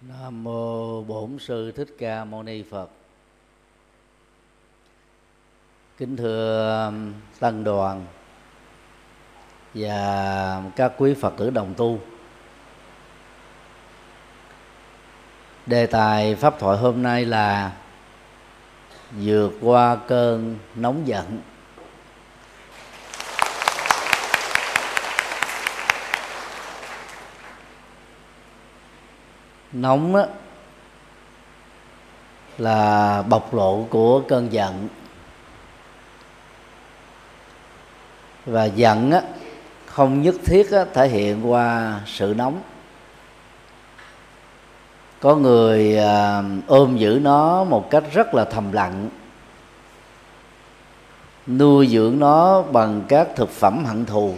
Nam mô Bổn sư Thích Ca Mâu Ni Phật. Kính thưa um, tăng đoàn và các quý Phật tử đồng tu. Đề tài pháp thoại hôm nay là vượt qua cơn nóng giận. Nóng đó, là bộc lộ của cơn giận. Và giận á, không nhất thiết á, thể hiện qua sự nóng. Có người à, ôm giữ nó một cách rất là thầm lặng nuôi dưỡng nó bằng các thực phẩm hận thù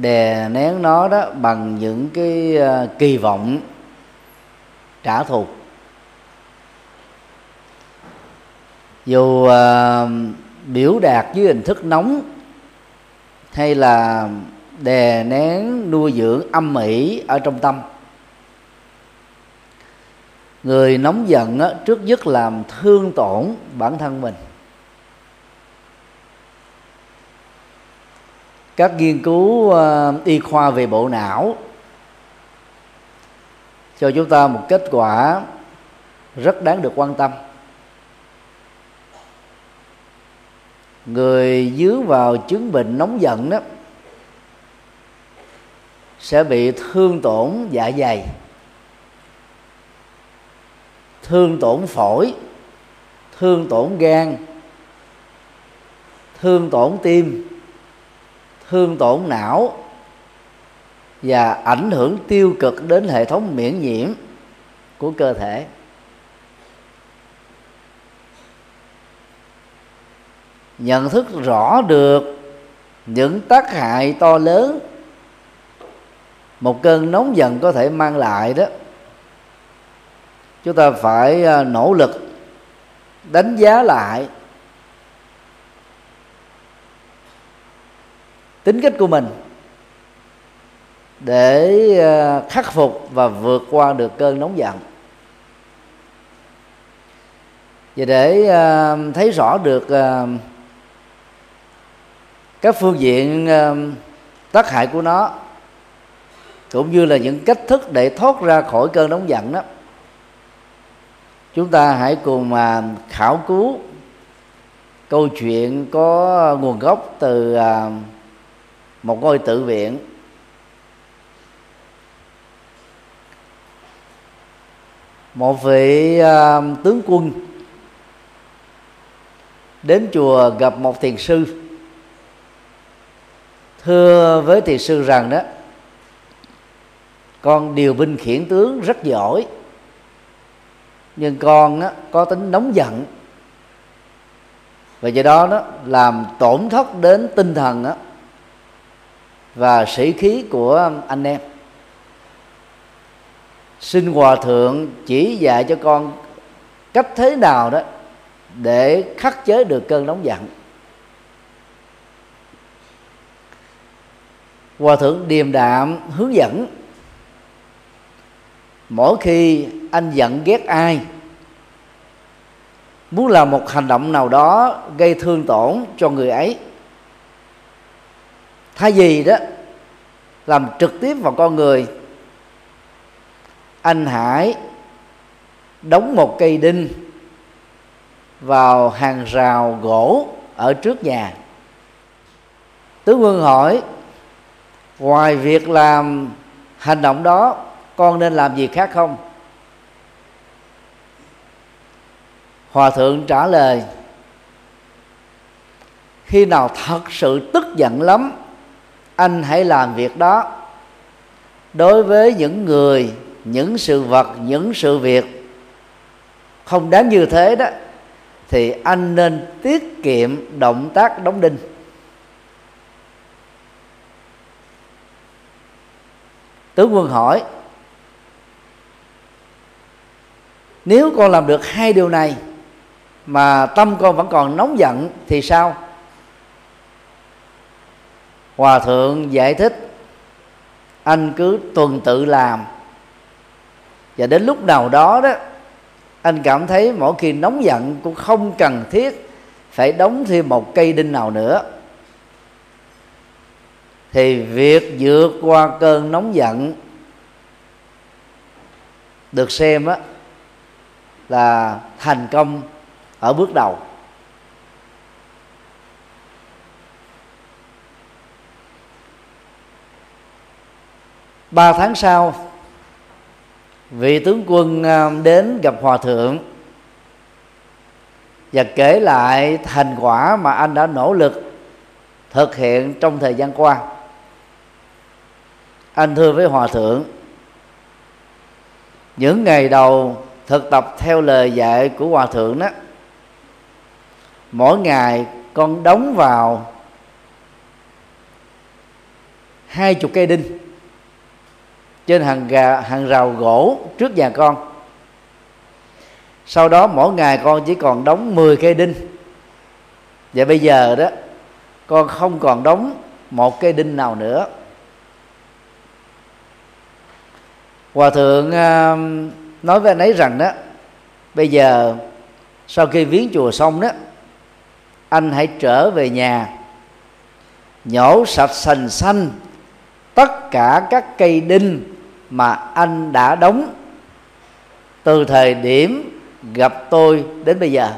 đè nén nó đó bằng những cái ờ, kỳ vọng trả thù. Dù uh, biểu đạt dưới hình thức nóng hay là đè nén nuôi dưỡng âm ỉ ở trong tâm. Người nóng giận á, trước nhất làm thương tổn bản thân mình. Các nghiên cứu ờ, y khoa về bộ não cho chúng ta một kết quả rất đáng được quan tâm. Người dướng vào chứng bệnh nóng giận đó sẽ bị thương tổn dạ dày, thương tổn phổi, thương tổn gan, thương tổn tim thương tổn não và ảnh hưởng tiêu cực đến hệ thống miễn nhiễm của cơ thể. Nhận thức rõ được những tác hại to lớn một cơn nóng giận có thể mang lại đó, chúng ta phải à, nỗ lực đánh giá lại tính cách của mình để ờ, khắc phục và vượt qua được cơn nóng giận. Và để ờ, thấy rõ được ờ, các phương diện tác hại của nó, cũng như là những cách thức để thoát ra khỏi cơn nóng giận đó, chúng ta hãy cùng mà khảo cứu câu chuyện có nguồn gốc từ một ngôi tự viện. Một vị uh, tướng quân. Đến chùa gặp một thiền sư. Thưa với thiền sư rằng đó con điều binh khiển tướng rất giỏi nhưng con đó, có tính nóng giận. Và do đó đó làm tổn thất đến tinh thần đó và sĩ khí của anh em. Xin hòa thượng chỉ dạy cho con cách thế nào đó để khắc chế được cơn nóng giận. Hòa thượng điềm đạm hướng dẫn, mỗi khi anh giận ghét ai, muốn làm một hành động nào đó gây thương tổn cho người ấy thay vì đó, làm trực tiếp vào con người, anh hải đóng một cây đinh vào hàng rào gỗ ở trước nhà. Tướng quân hỏi, ngoài việc làm hành động đó, con nên làm gì khác không? Hòa thượng trả lời, khi nào thật sự tức giận lắm anh hãy làm việc đó. Đối với những người, những sự vật, những sự việc không đáng như thế đó, thì anh nên tiết kiệm động tác đóng đinh. Tướng quân hỏi, nếu con làm được hai điều này mà tâm con vẫn còn nóng giận thì sao? Hòa thượng giải thích, anh cứ tuần tự làm. Và đến lúc nào đó đó, anh cảm thấy mỗi khi nóng giận cũng không cần thiết phải đóng thêm một cây đinh nào nữa. Thì việc vượt qua cơn nóng giận được xem á là thành công ở bước đầu. Ba tháng sau, vị tướng quân à, đến gặp hòa thượng và kể lại thành quả mà anh đã nỗ lực thực hiện trong thời gian qua. Anh thưa với hòa thượng, những ngày đầu thực tập theo lời dạy của hòa thượng đó, mỗi ngày con đóng vào hai chục cây đinh trên hàng gà, hàng rào gỗ trước nhà con. Sau đó mỗi ngày con chỉ còn đóng 10 cây đinh. Và bây giờ đó, con không còn đóng một cây đinh nào nữa. Hòa thượng à, nói với anh ấy rằng đó, bây giờ sau khi viếng chùa xong đó, anh hãy trở về nhà, nhổ sạch sành xanh tất cả các cây đinh mà anh đã đóng từ thời điểm gặp tôi đến bây giờ.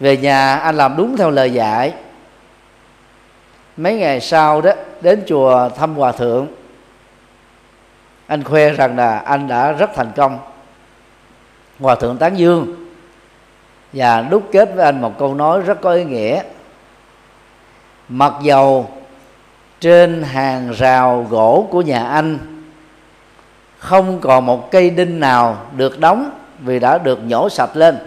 Về nhà anh làm đúng theo lời dạy. Mấy ngày sau đó, đến chùa thăm hòa thượng, anh khoe rằng là anh đã rất thành công. Hòa thượng tán dương. Và đúc kết với anh một câu nói rất có ý nghĩa. Mặc dầu trên hàng rào gỗ của nhà anh. Không còn một cây đinh nào được đóng vì đã được nhổ sạch lên.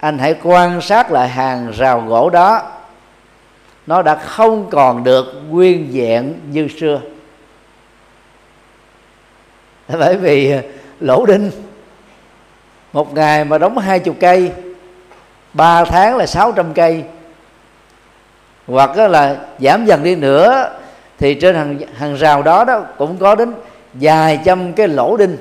Anh hãy quan sát lại hàng rào gỗ đó. Nó đã không còn được nguyên vẹn như xưa. Bởi vì à, lỗ đinh, một ngày mà đóng hai chục cây, ba tháng là sáu trăm cây hoặc là giảm dần đi nữa, thì trên hàng hàng rào đó đó cũng có đến vài trăm cái lỗ đinh.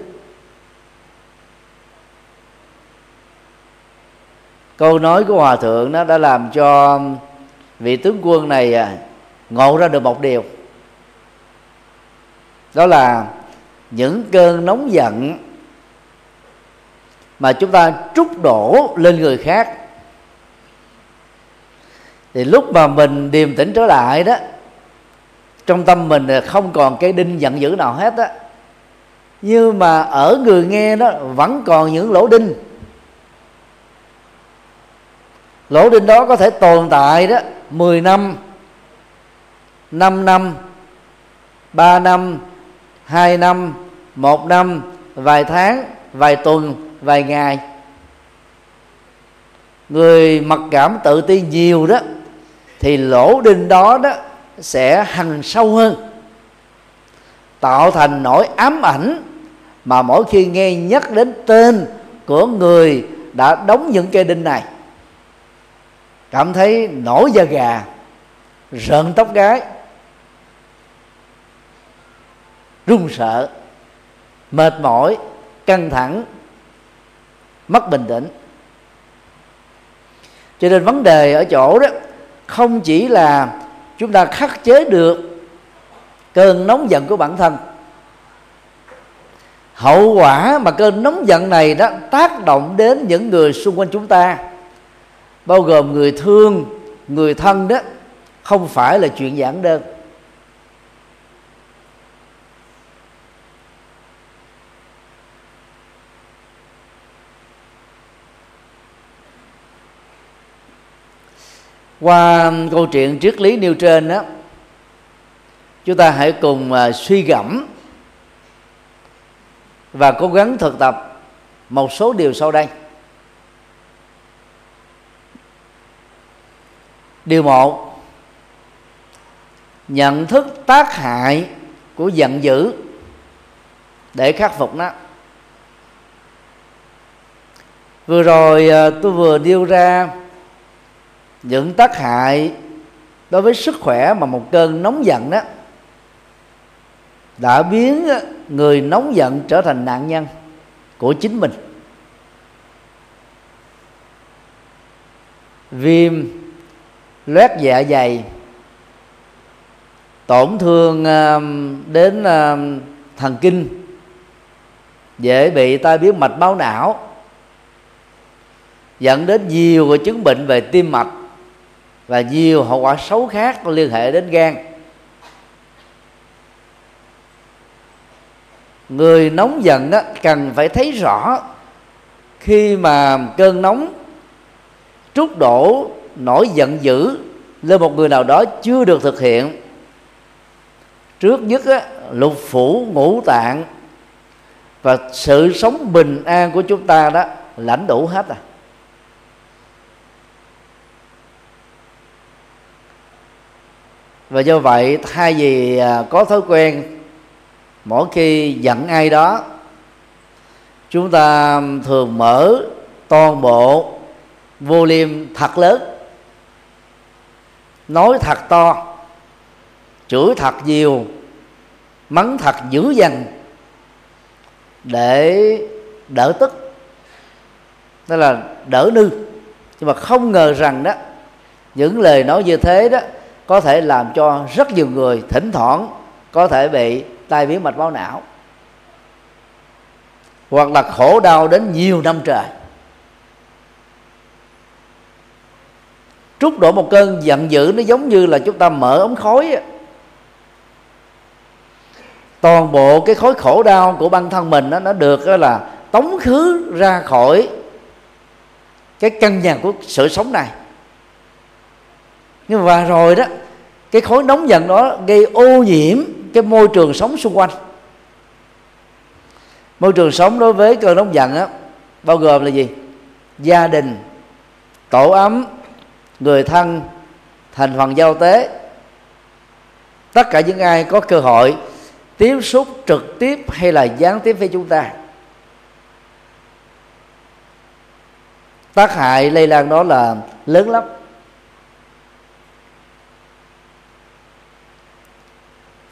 Câu nói của hòa thượng nó đã làm cho vị tướng quân này à, ngộ ra được một điều. Đó là những cơn nóng giận mà chúng ta trút đổ lên người khác thì lúc mà mình điềm tĩnh trở lại đó, trong tâm mình không còn cái đinh giận dữ nào hết á. Nhưng mà ở người nghe đó, vẫn còn những lỗ đinh. Lỗ đinh đó có thể tồn tại đó 10 năm 5 năm 3 năm 2 năm 1 năm, vài tháng, vài tuần, vài ngày. Người mặc cảm tự ti nhiều đó thì lỗ đinh đó đó sẽ hằn sâu hơn, tạo thành nỗi ám ảnh mà mỗi khi nghe nhắc đến tên của người đã đóng những cây đinh này, cảm thấy nổi da gà, rợn tóc gái run sợ, mệt mỏi, căng thẳng, mất bình tĩnh. Cho nên vấn đề ở chỗ đó không chỉ là chúng ta khắc chế được cơn nóng giận của bản thân, hậu quả mà cơn nóng giận này đó tác động đến những người xung quanh chúng ta, bao gồm người thương, người thân đó, không phải là chuyện giản đơn. Qua um, câu chuyện triết lý nêu trên đó chúng ta hãy cùng à, suy gẫm và cố gắng thực tập một số điều sau đây. Điều một, nhận thức tác hại của giận dữ để khắc phục nó. Vừa rồi à, tôi vừa nêu ra những tác hại đối với sức khỏe mà một cơn nóng giận đó đã biến người nóng giận trở thành nạn nhân của chính mình. Viêm loét dạ dày, tổn thương đến thần kinh, dễ bị tai biến mạch máu não, dẫn đến nhiều chứng bệnh về tim mạch và nhiều hậu quả xấu khác liên hệ đến gan. Người nóng giận đó cần phải thấy rõ khi mà cơn nóng trút đổ nổi giận dữ lên một người nào đó chưa được thực hiện trước nhất á, lục phủ ngũ tạng và sự sống bình an của chúng ta đó lãnh đủ hết à. Và do vậy, thay vì à, có thói quen mỗi khi giận ai đó, chúng ta thường mở toàn bộ volume thật lớn, nói thật to, chửi thật nhiều, mắng thật dữ dằn để đỡ tức đó là đỡ nư. Nhưng mà không ngờ rằng đó, những lời nói như thế đó có thể làm cho rất nhiều người thỉnh thoảng có thể bị tai biến mạch máu não hoặc là khổ đau đến nhiều năm trời. Trút đổ một cơn giận dữ nó giống như là chúng ta mở ống khói toàn bộ cái khối khổ đau của bản thân mình đó, nó được đó là tống khứ ra khỏi cái căn nhà của sự sống này nhưng mà rồi đó, cái khối nóng giận đó gây ô nhiễm cái môi trường sống xung quanh. Môi trường sống đối với cơn nóng giận á, bao gồm là gì? Gia đình, tổ ấm, người thân, thành phần giao tế. Tất cả những ai có cơ hội tiếp xúc trực tiếp hay là gián tiếp với chúng ta, tác hại lây lan đó là lớn lắm.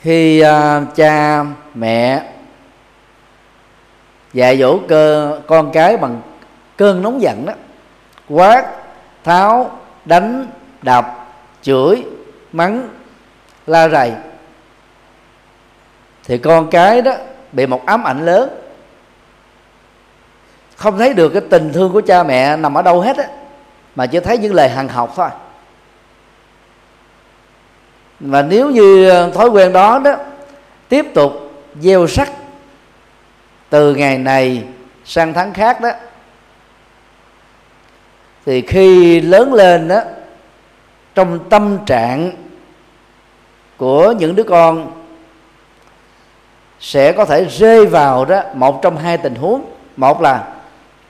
Khi uh, cha mẹ dạy dỗ cơ con cái bằng cơn nóng giận đó quát tháo đánh đập chửi mắng la rầy thì con cái đó bị một ám ảnh lớn. Không thấy được cái tình thương của cha mẹ nằm ở đâu hết á mà chỉ thấy những lời hằng học thôi và nếu như ờ, thói quen đó đó tiếp tục gieo sắc từ ngày này sang tháng khác đó, thì khi lớn lên đó, trong tâm trạng của những đứa con sẽ có thể rơi vào đó một trong hai tình huống. Một là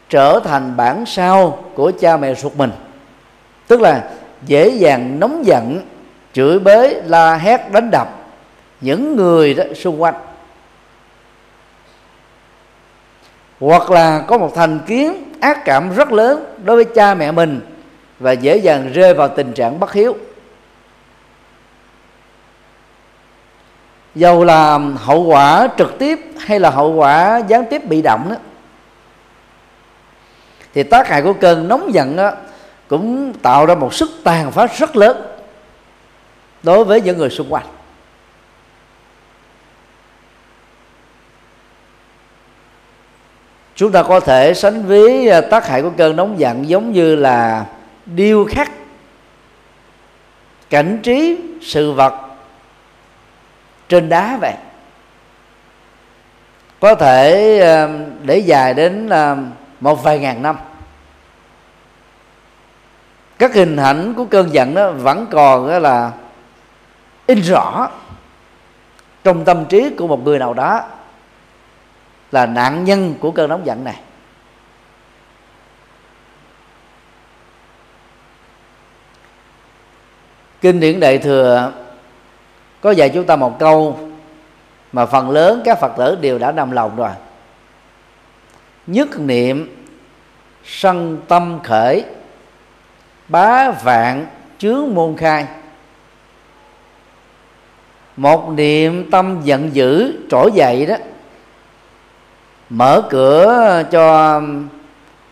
trở thành bản sao của cha mẹ ruột mình, tức là dễ dàng nóng giận chửi bới, la hét, đánh đập những người đó xung quanh. Hoặc là có một thành kiến ác cảm rất lớn đối với cha mẹ mình và dễ dàng rơi vào tình trạng bất hiếu. Dầu là hậu quả trực tiếp hay là hậu quả gián tiếp bị động đó, thì tác hại của cơn nóng giận đó cũng tạo ra một sức tàn phá rất lớn đối với những người xung quanh. Chúng ta có thể sánh ví à, tác hại của cơn nóng giận giống như là điêu khắc cảnh trí sự vật trên đá vậy. Có thể à, để dài đến à, một vài ngàn năm. Các hình ảnh của cơn giận đó vẫn còn, đó là in rõ trong tâm trí của một người nào đó là nạn nhân của cơn nóng giận này. Kinh điển đại thừa có dạy chúng ta một câu mà phần lớn các phật tử đều đã nằm lòng rồi. Nhất niệm sân tâm khởi, bá vạn chướng môn khai một niệm tâm giận dữ, trỗi dậy đó. Mở cửa cho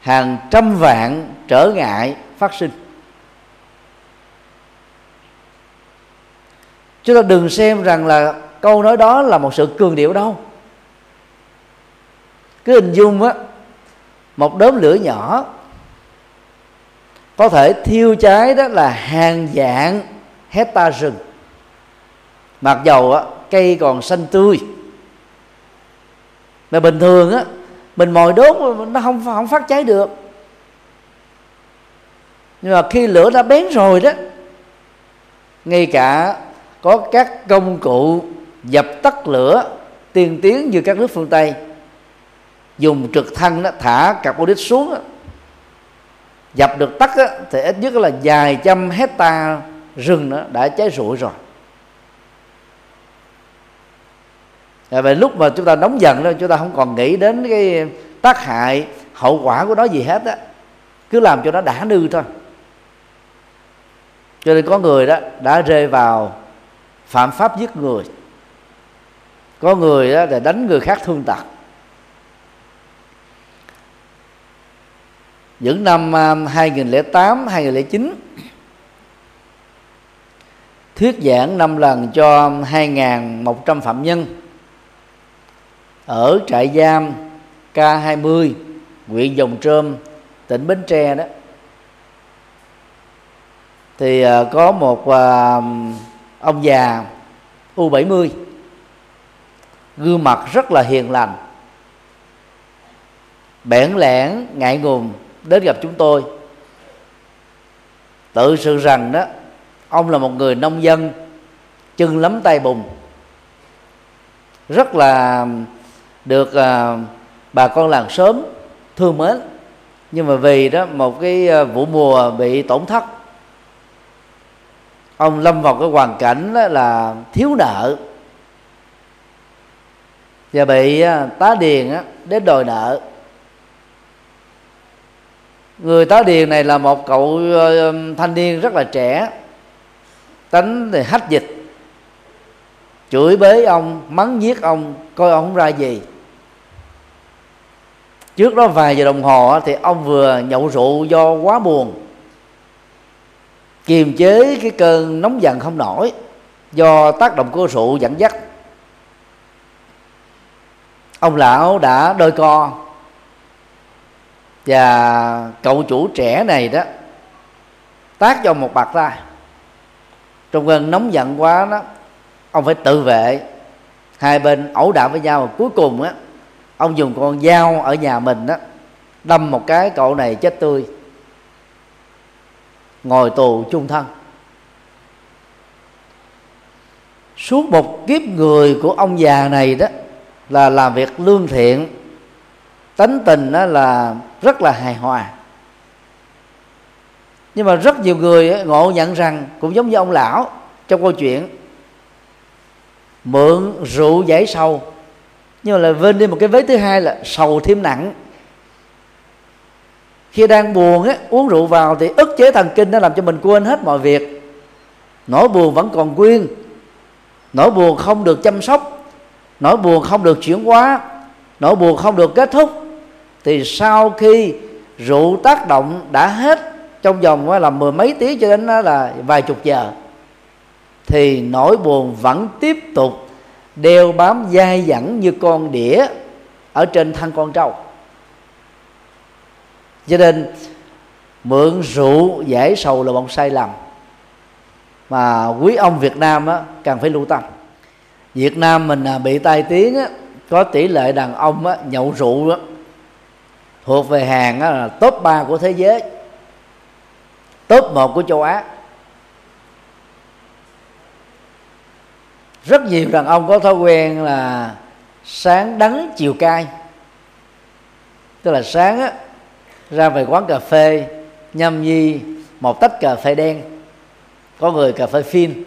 hàng trăm vạn trở ngại phát sinh. Chúng ta đừng xem rằng là câu nói đó là một sự cường điệu đâu. Cứ hình dung á, một đốm lửa nhỏ có thể thiêu cháy đó là hàng dạng hecta rừng mặc dầu á, cây còn xanh tươi. Mà bình thường á mình mồi đốt nó không không phát cháy được. Nhưng mà khi lửa đã bén rồi đó ngay cả có các công cụ dập tắt lửa tiên tiến như các nước phương tây dùng trực thăng đó thả carbonic xuống đó, dập được tắt đó, thì ít nhất là vài trăm hecta rừng đó đã cháy rụi rồi. À, về vậy lúc mà chúng ta nóng giận đó, chúng ta không còn nghĩ đến cái tác hại, hậu quả của nó gì hết á. Cứ làm cho nó đã nư thôi. Cho nên có người đó đã rơi vào phạm pháp giết người. Có người đó là đánh người khác thương tật. Những năm um, 2008 2009 thuyết giảng năm lần cho um, 2.100 phạm nhân ở trại giam K20 huyện Dòng Trơm, tỉnh Bến Tre đó. Thì ờ, có một ờ, ông già U70 gương mặt rất là hiền lành, bẽn lẽn, ngại ngùng đến gặp chúng tôi. Tự sự rằng đó, ông là một người nông dân, chân lắm tay bùn, rất là được à, bà con làng sớm thương mến. Nhưng mà vì đó một cái à, vụ mùa bị tổn thất ông lâm vào cái hoàn cảnh đó là thiếu nợ. Và bị à, tá điền á, đến đòi nợ. Người tá điền này là một cậu à, thanh niên rất là trẻ tánh thì hách dịch chửi bới ông mắng giết ông coi ông không ra gì trước đó vài giờ đồng hồ thì ông vừa nhậu rượu do quá buồn. Kiềm chế cái cơn nóng giận không nổi, do tác động của rượu dẫn dắt. Ông lão đã đôi co. Và cậu chủ trẻ này đó, tác cho một bạc ra. Trong cơn nóng giận quá đó, ông phải tự vệ. Hai bên ẩu đả với nhau và cuối cùng á ông dùng con dao ở nhà mình đó đâm một cái cậu này chết tươi. Ngồi tù chung thân. Suốt một kiếp người của ông già này đó là làm việc lương thiện, tánh tình đó là rất là hài hòa. Nhưng mà rất nhiều người ngộ nhận rằng cũng giống như ông lão trong câu chuyện, mượn rượu giải sầu nhưng mà là vên đi một cái vế thứ hai là sầu thêm nặng. Khi đang buồn á, uống rượu vào thì ức chế thần kinh nó làm cho mình quên hết mọi việc. Nỗi buồn vẫn còn nguyên. Nỗi buồn không được chăm sóc. Nỗi buồn không được chuyển hóa. Nỗi buồn không được kết thúc. Thì sau khi rượu tác động đã hết trong vòng là, mười mấy tiếng cho đến là vài chục giờ, thì nỗi buồn vẫn tiếp tục đeo bám dai dẳng như con đĩa ở trên thân con trâu. Cho nên mượn rượu giải sầu là một sai lầm. Mà quý ông Việt Nam á, càng phải lưu tâm. Việt Nam mình à, bị tai tiếng á, có tỷ lệ đàn ông á, nhậu rượu á thuộc về hàng á, là top 3 của thế giới top 1 của châu Á. rất nhiều đàn ông có thói quen là sáng đắng chiều cay. Tức là sáng á, ra về quán cà phê nhâm nhi một tách cà phê đen. Có người cà phê phin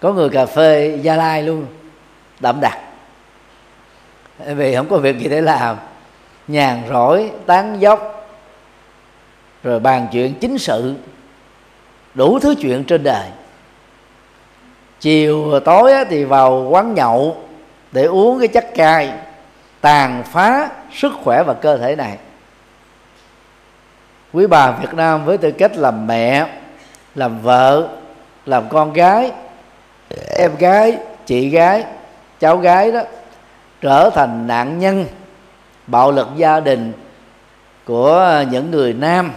có người cà phê gia lai luôn đậm đặc. Vì không có việc gì để làm nhàn rỗi tán dốc rồi bàn chuyện chính sự đủ thứ chuyện trên đời chiều tối thì vào quán nhậu để uống cái chất cay, tàn phá sức khỏe và cơ thể này. Quý bà Việt Nam với tư cách làm mẹ, làm vợ, làm con gái, em gái, chị gái, cháu gái đó, trở thành nạn nhân, bạo lực gia đình của những người nam,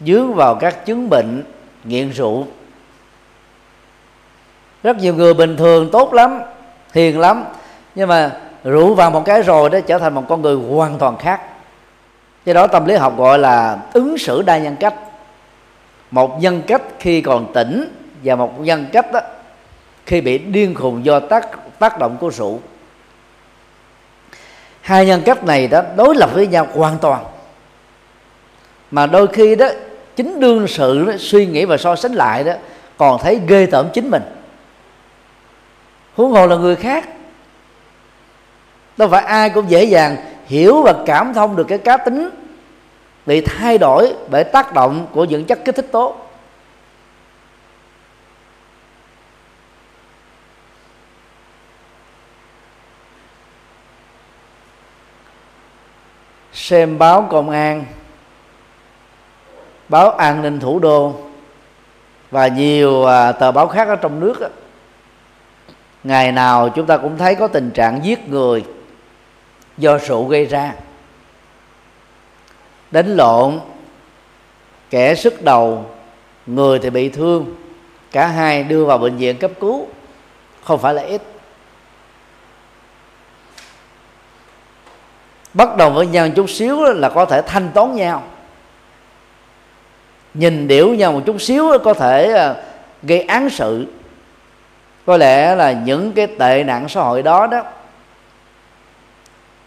dướng vào các chứng bệnh nghiện rượu rất nhiều người bình thường tốt lắm hiền lắm. Nhưng mà rượu vào một cái rồi đó trở thành một con người hoàn toàn khác. Do đó tâm lý học gọi là ứng xử đa nhân cách. Một nhân cách khi còn tỉnh và một nhân cách đó khi bị điên khùng do tác tác động của rượu. Hai nhân cách này đó đối lập với nhau hoàn toàn. Mà đôi khi đó chính đương sự đó, suy nghĩ và so sánh lại đó còn thấy ghê tởm chính mình huống hồ là người khác. Đâu phải ai cũng dễ dàng hiểu và cảm thông được cái cá tính bị thay đổi bởi tác động của những chất kích thích tốt. Xem báo công an báo an ninh thủ đô và nhiều à, tờ báo khác ở trong nước đó, ngày nào chúng ta cũng thấy có tình trạng giết người do rượu gây ra. Đánh lộn, kẻ sức đầu, người thì bị thương. Cả hai đưa vào bệnh viện cấp cứu, không phải là ít. Bất đồng với nhau chút xíu là có thể thanh toán nhau. Nhìn điểu nhau một chút xíu có thể à, gây án sự có lẽ là những cái tệ nạn xã hội đó đó,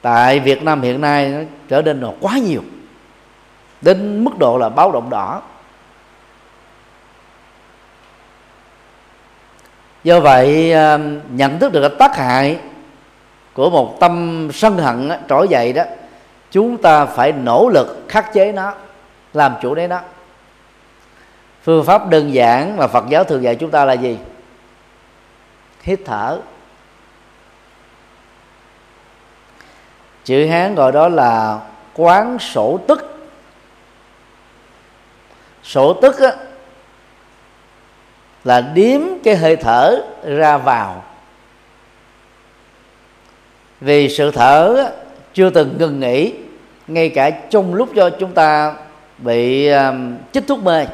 tại Việt Nam hiện nay nó trở nên là quá nhiều, đến mức độ là báo động đỏ. Do vậy à, nhận thức được cái tác hại của một tâm sân hận trỗi dậy đó, chúng ta phải nỗ lực khắc chế nó, làm chủ đấy nó phương pháp đơn giản mà phật giáo thường dạy chúng ta là gì? Hít thở. Chữ hán gọi đó là quán sổ tức. Sổ tức á, là điếm cái hơi thở ra vào. Vì sự thở chưa từng ngừng nghỉ ngay cả trong lúc cho chúng ta bị um, chích thuốc mê.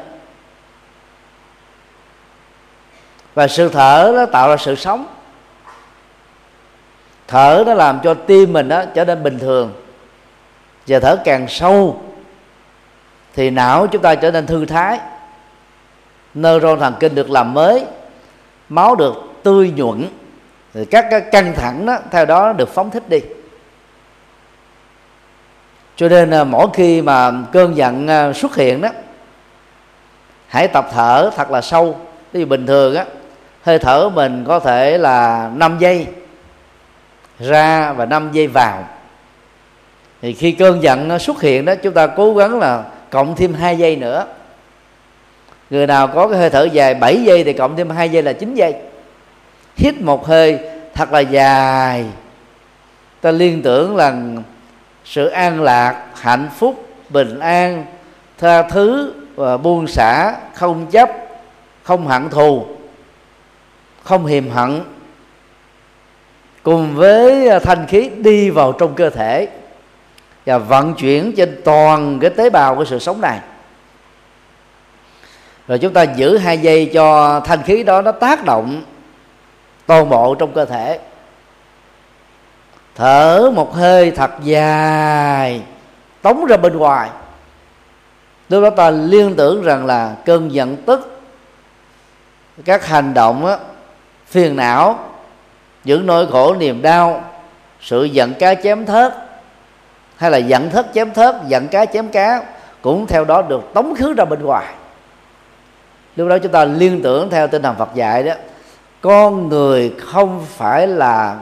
Và sự thở nó tạo ra sự sống. Thở nó làm cho tim mình đó trở nên bình thường. Và thở càng sâu, thì não chúng ta trở nên thư thái. Neuron thần kinh được làm mới, máu được tươi nhuận. Thì các cái căng thẳng đó theo đó được phóng thích đi. Cho nên à, mỗi khi mà cơn giận à, xuất hiện đó, hãy tập thở thật là sâu. Ví bình thường á hơi thở mình có thể là 5 giây ra và 5 giây vào. Thì khi cơn giận xuất hiện đó, chúng ta cố gắng là cộng thêm hai giây nữa. Người nào có cái hơi thở dài 7 giây thì cộng thêm hai giây là 9 giây. Hít một hơi thật là dài. Ta liên tưởng là sự an lạc, hạnh phúc, bình an, tha thứ và buông xả, không chấp, không hận thù không hiềm hận cùng với à, thanh khí đi vào trong cơ thể và vận chuyển trên toàn cái tế bào của sự sống này. Rồi chúng ta giữ hai giây cho thanh khí đó nó tác động toàn bộ trong cơ thể. Thở một hơi thật dài tống ra bên ngoài. Lúc đó ta liên tưởng rằng là cơn giận tức các hành động á, phiền não, những nỗi khổ, niềm đau, sự giận cá chém thớt, hay là giận thớt chém thớt, giận cá chém cá, cũng theo đó được tống khứ ra bên ngoài. Lúc đó chúng ta liên tưởng theo tinh thần Phật dạy đó, con người không phải là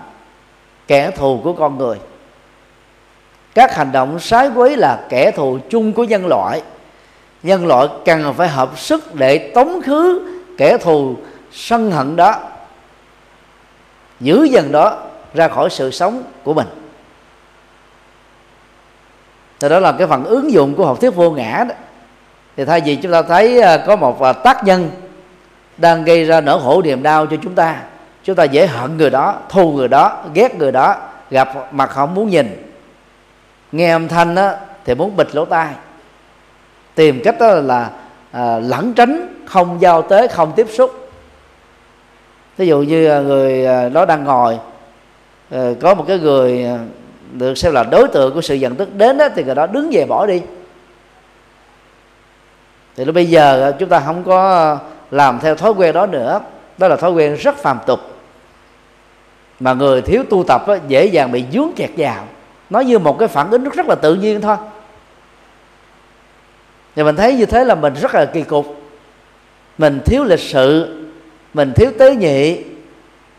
kẻ thù của con người. Các hành động sái quấy là kẻ thù chung của nhân loại. Nhân loại cần phải hợp sức để tống khứ kẻ thù sân hận đó giữ dần đó ra khỏi sự sống của mình. Thì đó là cái phần ứng dụng của học thuyết vô ngã đó. Thì thay vì chúng ta thấy à, có một à, tác nhân đang gây ra nỗi khổ niềm đau cho chúng ta chúng ta dễ hận người đó thù người đó ghét người đó gặp mặt không muốn nhìn. Nghe âm thanh đó, thì muốn bịt lỗ tai. Tìm cách đó là à, lẩn tránh không giao tế không tiếp xúc ví dụ như à, người à, đó đang ngồi ờ, có một cái người à, được xem là đối tượng của sự giận tức đến đó, thì người đó đứng về bỏ đi. Thì lúc bây giờ chúng ta không có làm theo thói quen đó nữa. Đó là thói quen rất phàm tục. Mà người thiếu tu tập đó, dễ dàng bị dướng kẹt vào. Nó như một cái phản ứng rất là tự nhiên thôi. Thì mình thấy như thế là mình rất là kỳ cục. Mình thiếu lịch sự mình thiếu tế nhị,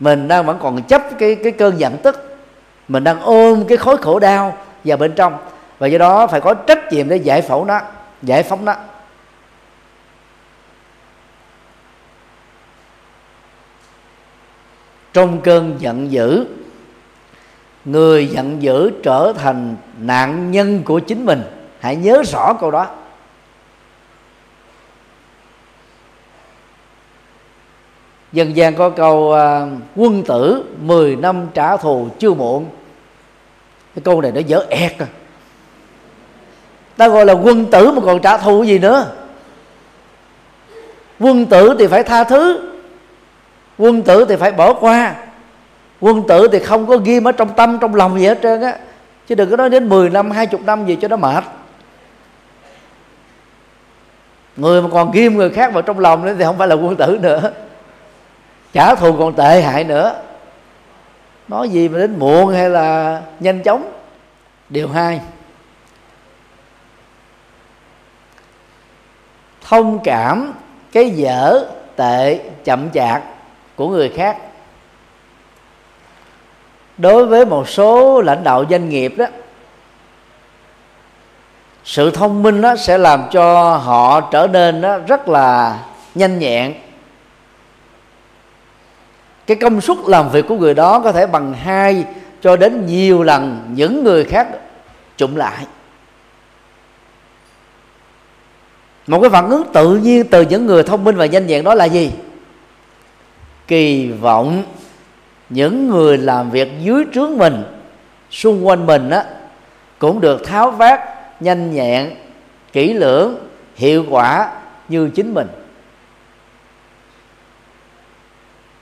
mình đang vẫn còn chấp cái cái cơn giận tức. Mình đang ôm cái khối khổ đau vào bên trong. Và do đó phải có trách nhiệm để giải phẫu nó, giải phóng nó. Trong cơn giận dữ, người giận dữ trở thành nạn nhân của chính mình. Hãy nhớ rõ câu đó. Dân gian có câu uh, quân tử 10 năm trả thù chưa muộn. Cái câu này nó dở ẹt à. Ta gọi là quân tử mà còn trả thù gì nữa? Quân tử thì phải tha thứ quân tử thì phải bỏ qua quân tử thì không có ghim ở trong tâm trong lòng gì hết trơn á. Chứ đừng có nói đến 10 năm 20 năm gì cho nó mệt. Người mà còn ghim người khác vào trong lòng nữa thì không phải là quân tử nữa trả thù còn tệ hại nữa. Nói gì mà đến muộn hay là nhanh chóng? Điều hai. Thông cảm cái dở tệ chậm chạp của người khác. Đối với một số lãnh đạo doanh nghiệp đó, sự thông minh đó sẽ làm cho họ trở nên đó rất là nhanh nhẹn cái công suất làm việc của người đó có thể bằng hai cho đến nhiều lần những người khác trụng lại. Một cái phản ứng tự nhiên từ những người thông minh và nhanh nhẹn đó là gì? Kỳ vọng. Những người làm việc dưới trướng mình, xung quanh mình á, cũng được tháo vát, nhanh nhẹn, kỹ lưỡng, hiệu quả như chính mình.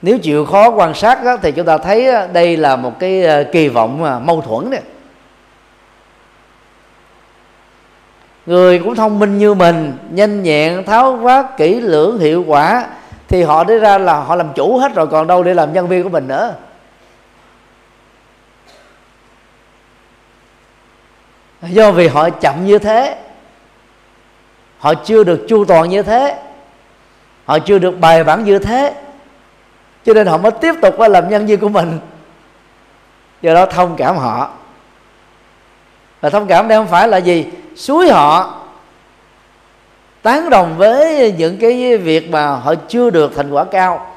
Nếu chịu khó quan sát đó, thì chúng ta thấy đây là một cái ờ, kỳ vọng ờ, mâu thuẫn này người cũng thông minh như mình nhanh nhẹn tháo vát kỹ lưỡng hiệu quả thì họ đi ra là họ làm chủ hết rồi còn đâu để làm nhân viên của mình nữa. Do vì họ chậm như thế họ chưa được chu toàn như thế họ chưa được bài bản như thế cho nên họ mới tiếp tục làm nhân viên của mình. Do đó thông cảm họ. Và thông cảm đây không phải là gì? Suối họ tán đồng với những cái việc mà họ chưa được thành quả cao.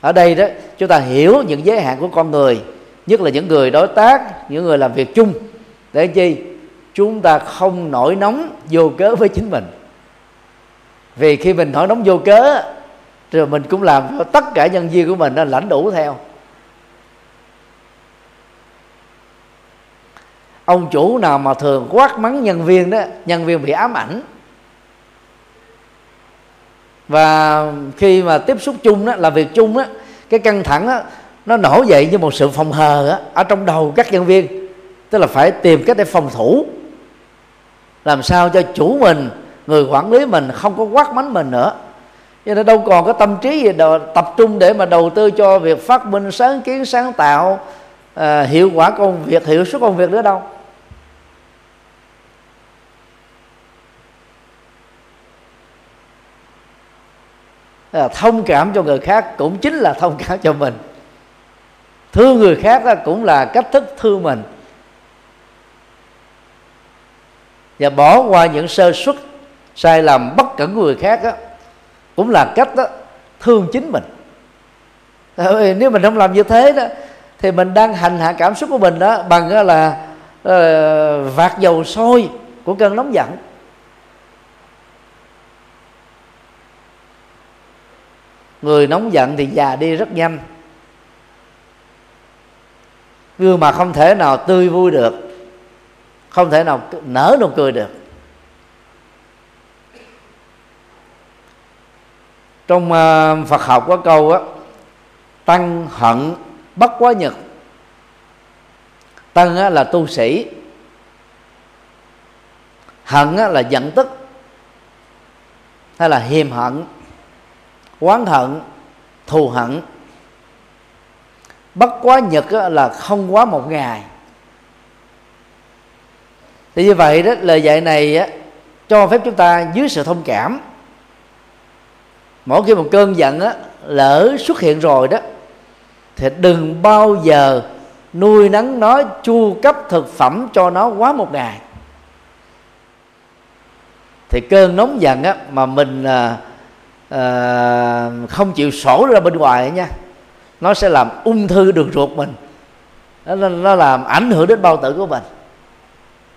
Ở đây đó, chúng ta hiểu những giới hạn của con người, nhất là những người đối tác, những người làm việc chung. Để chi? Chúng ta không nổi nóng vô cớ với chính mình. Vì khi mình nổi nóng vô cớ rồi mình cũng làm cho tất cả nhân viên của mình nó lãnh đủ theo. Ông chủ nào mà thường quát mắng nhân viên đó nhân viên bị ám ảnh. Và khi mà tiếp xúc chung đó làm việc chung đó cái căng thẳng đó, nó nổ dậy như một sự phòng hờ đó, ở trong đầu các nhân viên. Tức là phải tìm cách để phòng thủ. Làm sao cho chủ mình người quản lý mình không có quát mắng mình nữa cho nên đâu còn có tâm trí gì đâu, tập trung để mà đầu tư cho việc phát minh sáng kiến sáng tạo à, hiệu quả công việc hiệu suất công việc nữa đâu. À, thông cảm cho người khác cũng chính là thông cảm cho mình. Thương người khác đó cũng là cách thức thương mình. Và bỏ qua những sơ suất sai lầm bất cẩn của người khác đó, cũng là cách đó thương chính mình. Nếu mình không làm như thế đó thì mình đang hành hạ cảm xúc của mình đó bằng là uh, vạt dầu sôi của cơn nóng giận. Người nóng giận thì già đi rất nhanh. Gương mặt không thể nào tươi vui được không thể nào nở nụ cười được. Trong uh, Phật học có câu á tăng hận bất quá nhật. Tăng á, là tu sĩ. Hận á, là giận tức hay là hiềm hận oán hận thù hận. Bất quá nhật á, là không quá một ngày. Thì như vậy đó lời dạy này á, cho phép chúng ta dưới sự thông cảm mỗi khi một cơn giận á, lỡ xuất hiện rồi đó thì đừng bao giờ nuôi nắng nó chu cấp thực phẩm cho nó quá một ngày. Thì cơn nóng giận á mà mình à, à, không chịu sổ ra bên ngoài nha nó sẽ làm ung thư đường ruột mình. Nó, nó làm ảnh hưởng đến bao tử của mình.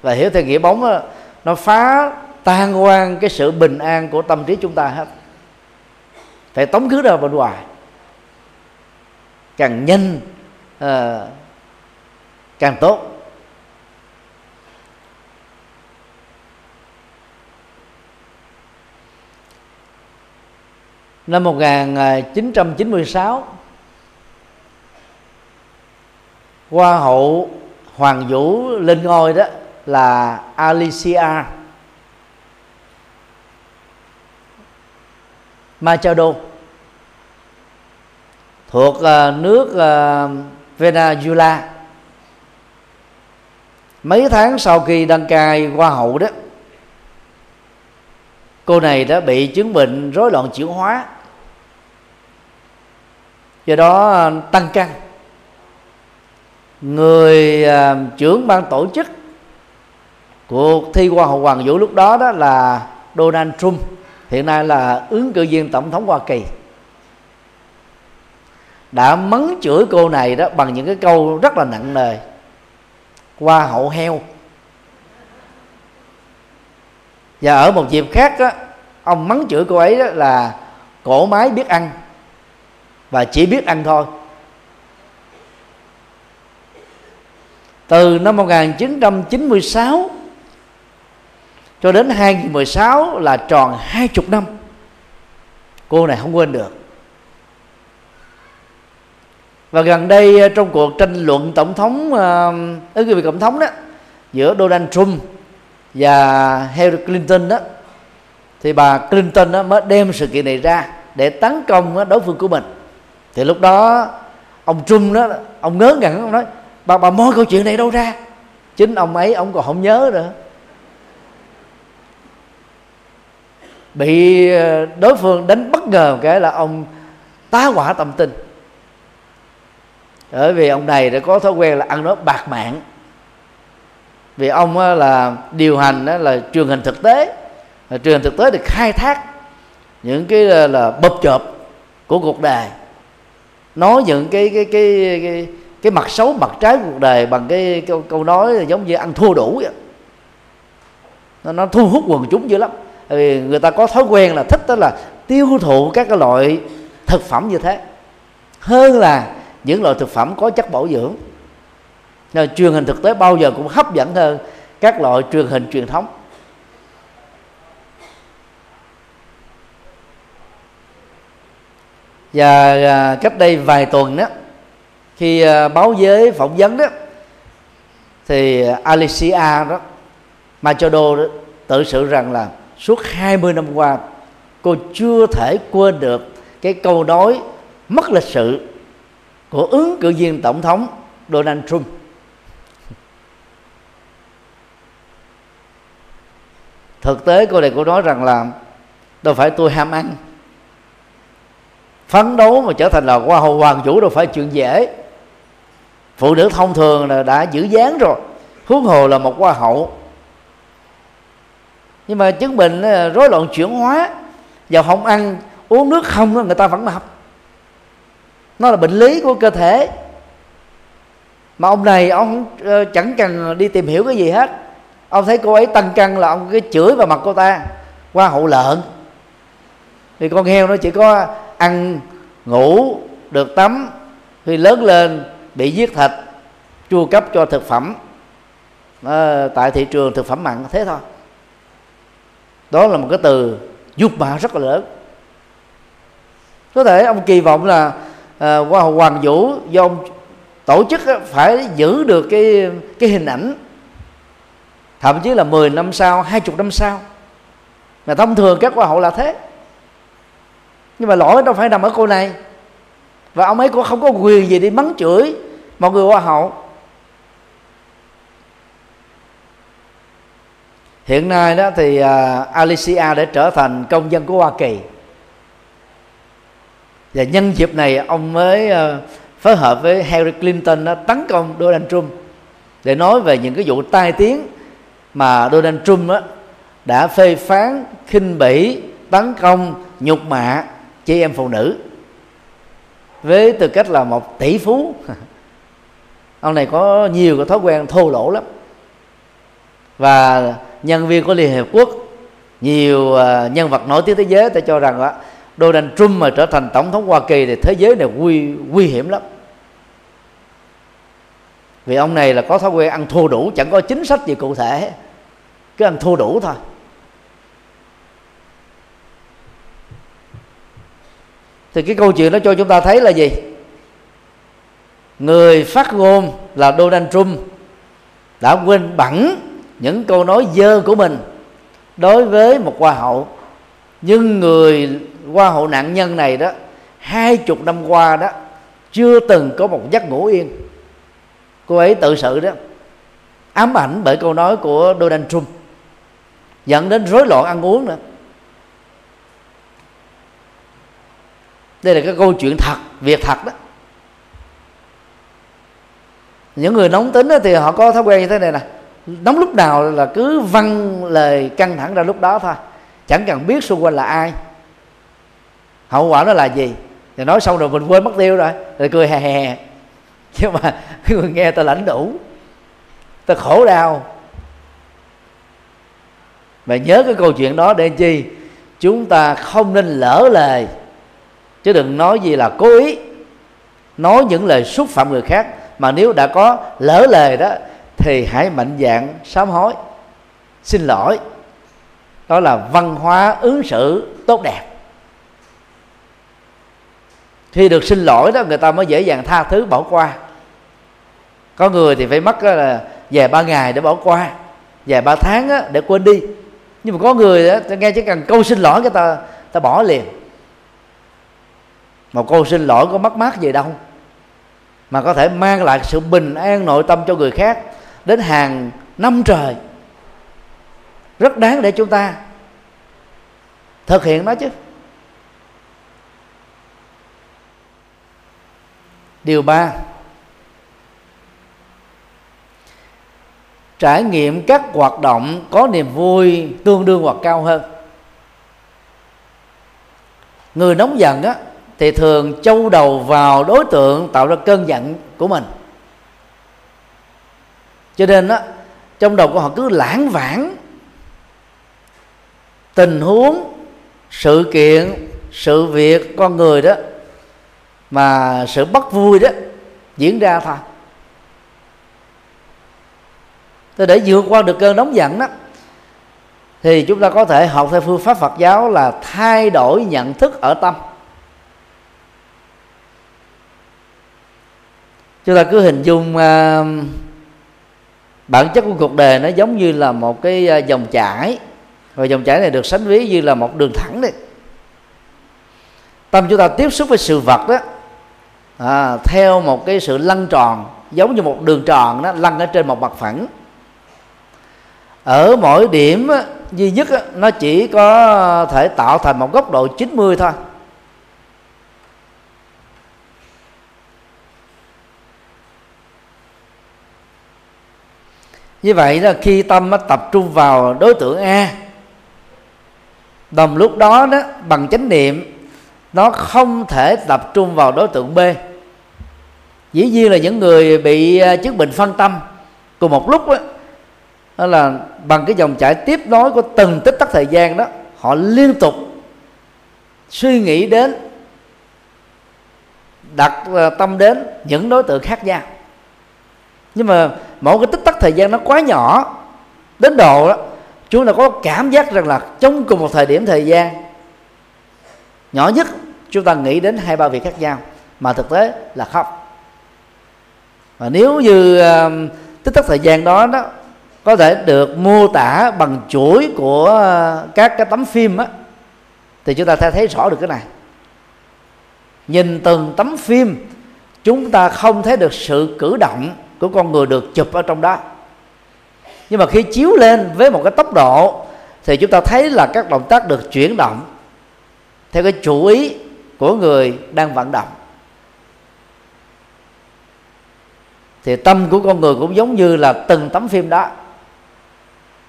Và hiểu theo nghĩa bóng đó, nó phá tan hoang cái sự bình an của tâm trí chúng ta hết phải tống khứ ra bên ngoài. Càng nhanh uh, càng tốt. Năm 1996 ờ, hoa hậu hoàng vũ lên ngôi đó là Alicia. Machado thuộc à, nước à, Venezuela. Mấy tháng sau khi đăng cai hoa hậu đó cô này đã bị chứng bệnh rối loạn chuyển hóa. Do đó à, tăng cân người uh, trưởng ban tổ chức cuộc thi hoa hậu hoàng vũ lúc đó đó là Donald Trump hiện nay là ứng cử viên tổng thống Hoa Kỳ đã mắng chửi cô này đó bằng những cái câu rất là nặng nề. Qua hậu heo. Và ở một dịp khác đó, ông mắng chửi cô ấy đó là cổ máy biết ăn. Và chỉ biết ăn thôi. Từ năm 1996 cho đến 2016 là tròn hai chục năm cô này không quên được và gần đây ờ, trong cuộc tranh luận tổng thống ứng cử viên tổng thống đó, giữa Donald Trump và Hillary Clinton đó, thì bà Clinton đó mới đem sự kiện này ra để tấn công đối phương của mình. Thì lúc đó, ông Trump đó, ông ngớ ngẩn, ông nói, bà bà moi câu chuyện này đâu ra? Chính ông ấy, ông còn không nhớ nữa. Bị ờ, đối phương đánh bất ngờ cái là ông tá hỏa tâm tình bởi vì ông này đã có thói quen là ăn nói bạc mạng. Vì ông là điều hành là truyền hình thực tế. Truyền hình thực tế được khai thác những cái ờ, là, là bập chộp của cuộc đời. Nói những cái cái cái cái, cái mặt xấu mặt trái của cuộc đời bằng cái câu, câu nói giống như ăn thua đủ vậy. Nó, nó thu hút quần chúng dữ lắm. Vì người ta có thói quen là thích đó là tiêu thụ các cái loại thực phẩm như thế. Hơn là những loại thực phẩm có chất bảo dưỡng. Nên truyền hình thực tế bao giờ cũng hấp dẫn hơn các loại truyền hình truyền thống. Và à, cách đây vài tuần đó, khi à, báo giới phỏng vấn đó, thì Alicia đó, Machado đó tự sự rằng là suốt 20 năm qua, cô chưa thể quên được cái câu nói mất lịch sự của ứng cử viên tổng thống Donald Trump. Thực tế cô này cô nói rằng là đâu phải tôi ham ăn. Phấn đấu mà trở thành là hoa hậu hoàng vũ, đâu phải chuyện dễ. Phụ nữ thông thường là đã giữ dáng rồi huống hồ là một hoa hậu. Nhưng mà chứng bệnh ờ, rối loạn chuyển hóa vào không ăn uống nước không người ta vẫn mập nó là bệnh lý của cơ thể. Mà ông này ông ờ, chẳng cần đi tìm hiểu cái gì hết. Ông thấy cô ấy tăng cân là ông cái chửi vào mặt cô ta. Qua hậu lợn. Thì con heo nó chỉ có ăn ngủ được tắm. Khi lớn lên bị giết thịt chu cấp cho thực phẩm. À, tại thị trường thực phẩm mặn thế thôi. Đó là một cái từ dục bà rất là lớn. Có thể ông kỳ vọng là Ờ, qua hoàng vũ do ông tổ chức phải giữ được cái cái hình ảnh. Thậm chí là 10 năm sau 20 năm sau. Mà thông thường các hoa hậu là thế. Nhưng mà lỗi đâu phải nằm ở cô này. Và ông ấy cũng không có quyền gì đi mắng chửi một người hoa hậu. Hiện nay đó thì uh, Alicia đã trở thành công dân của Hoa Kỳ và nhân dịp này ông mới ờ, phối hợp với Hillary Clinton đó, tấn công Donald Trump để nói về những cái vụ tai tiếng mà Donald Trump đó, đã phê phán khinh bỉ tấn công nhục mạ chị em phụ nữ với tư cách là một tỷ phú. Ông này có nhiều cái thói quen thô lỗ lắm. Và nhân viên của liên hiệp quốc nhiều ờ, nhân vật nổi tiếng thế giới ta cho rằng đó, Donald Trump mà trở thành tổng thống Hoa Kỳ thì thế giới này nguy nguy hiểm lắm. Vì ông này là có thói quen ăn thua đủ, chẳng có chính sách gì cụ thể. Cứ ăn thua đủ thôi. Thì cái câu chuyện đó cho chúng ta thấy là gì? Người phát ngôn là Donald Trump đã quên bẵng những câu nói dơ của mình đối với một hoa hậu. Nhưng người hoa hậu nạn nhân này đó, hai chục năm qua đó, chưa từng có một giấc ngủ yên. Cô ấy tự sự đó, ám ảnh bởi câu nói của Donald Trump, dẫn đến rối loạn ăn uống nữa. Đây là cái câu chuyện thật, việc thật đó. Những người nóng tính thì họ có thói quen như thế này nè. Nóng lúc nào là cứ văng lời căng thẳng ra lúc đó thôi. Chẳng cần biết xung quanh là ai hậu quả nó là gì? Thì nói xong rồi mình quên mất tiêu rồi. Rồi cười hè hè nhưng mà cái người nghe ta lãnh đủ. Ta khổ đau. Mà nhớ cái câu chuyện đó để chi? Chúng ta không nên lỡ lời. Chứ đừng nói gì là cố ý. Nói những lời xúc phạm người khác. Mà nếu đã có lỡ lời đó, thì hãy mạnh dạng sám hối. Xin lỗi. Đó là văn hóa ứng xử tốt đẹp khi được xin lỗi đó người ta mới dễ dàng tha thứ bỏ qua. Có người thì phải mất là vài ba ngày để bỏ qua vài ba tháng để quên đi. Nhưng mà có người đó, nghe chỉ cần câu xin lỗi người ta ta bỏ liền. Một câu xin lỗi có mất mát gì đâu mà có thể mang lại sự bình an nội tâm cho người khác đến hàng năm trời. Rất đáng để chúng ta thực hiện nó chứ. Điều ba. Trải nghiệm các hoạt động có niềm vui tương đương hoặc cao hơn. Người nóng giận á, thì thường châu đầu vào đối tượng tạo ra cơn giận của mình. Cho nên á, trong đầu của họ cứ lãng vãng tình huống, sự kiện, sự việc con người đó mà sự bất vui đó diễn ra thôi. Thì để vượt qua được cơn nóng giận đó thì chúng ta có thể học theo phương pháp Phật giáo là thay đổi nhận thức ở tâm. Chúng ta cứ hình dung uh, bản chất của cuộc đời nó giống như là một cái à, dòng chảy. Và dòng chảy này được sánh ví như là một đường thẳng đấy. Tâm chúng ta tiếp xúc với sự vật đó à, theo một cái sự lăn tròn giống như một đường tròn đó lăn ở trên một mặt phẳng. Ở mỗi điểm duy nhất nó chỉ có thể tạo thành một góc độ 90 thôi. Như vậy là khi tâm nó tập trung vào đối tượng a đồng lúc đó đó bằng chánh niệm nó không thể tập trung vào đối tượng b dĩ nhiên là những người bị à, chứng bệnh phân tâm. Cùng một lúc đó, đó là bằng cái dòng chảy tiếp nối của từng tích tắc thời gian đó họ liên tục suy nghĩ đến đặt à, tâm đến những đối tượng khác nhau. Nhưng mà mỗi cái tích tắc thời gian nó quá nhỏ đến độ đó chúng ta có cảm giác rằng là trong cùng một thời điểm thời gian nhỏ nhất chúng ta nghĩ đến hai ba việc khác nhau mà thực tế là không và nếu như uh, tích tắc thời gian đó đó có thể được mô tả bằng chuỗi của uh, các cái tấm phim á thì chúng ta sẽ thấy rõ được cái này. Nhìn từng tấm phim chúng ta không thấy được sự cử động của con người được chụp ở trong đó. Nhưng mà khi chiếu lên với một cái tốc độ thì chúng ta thấy là các động tác được chuyển động theo cái chủ ý của người đang vận động. Thì tâm của con người cũng giống như là từng tấm phim đó.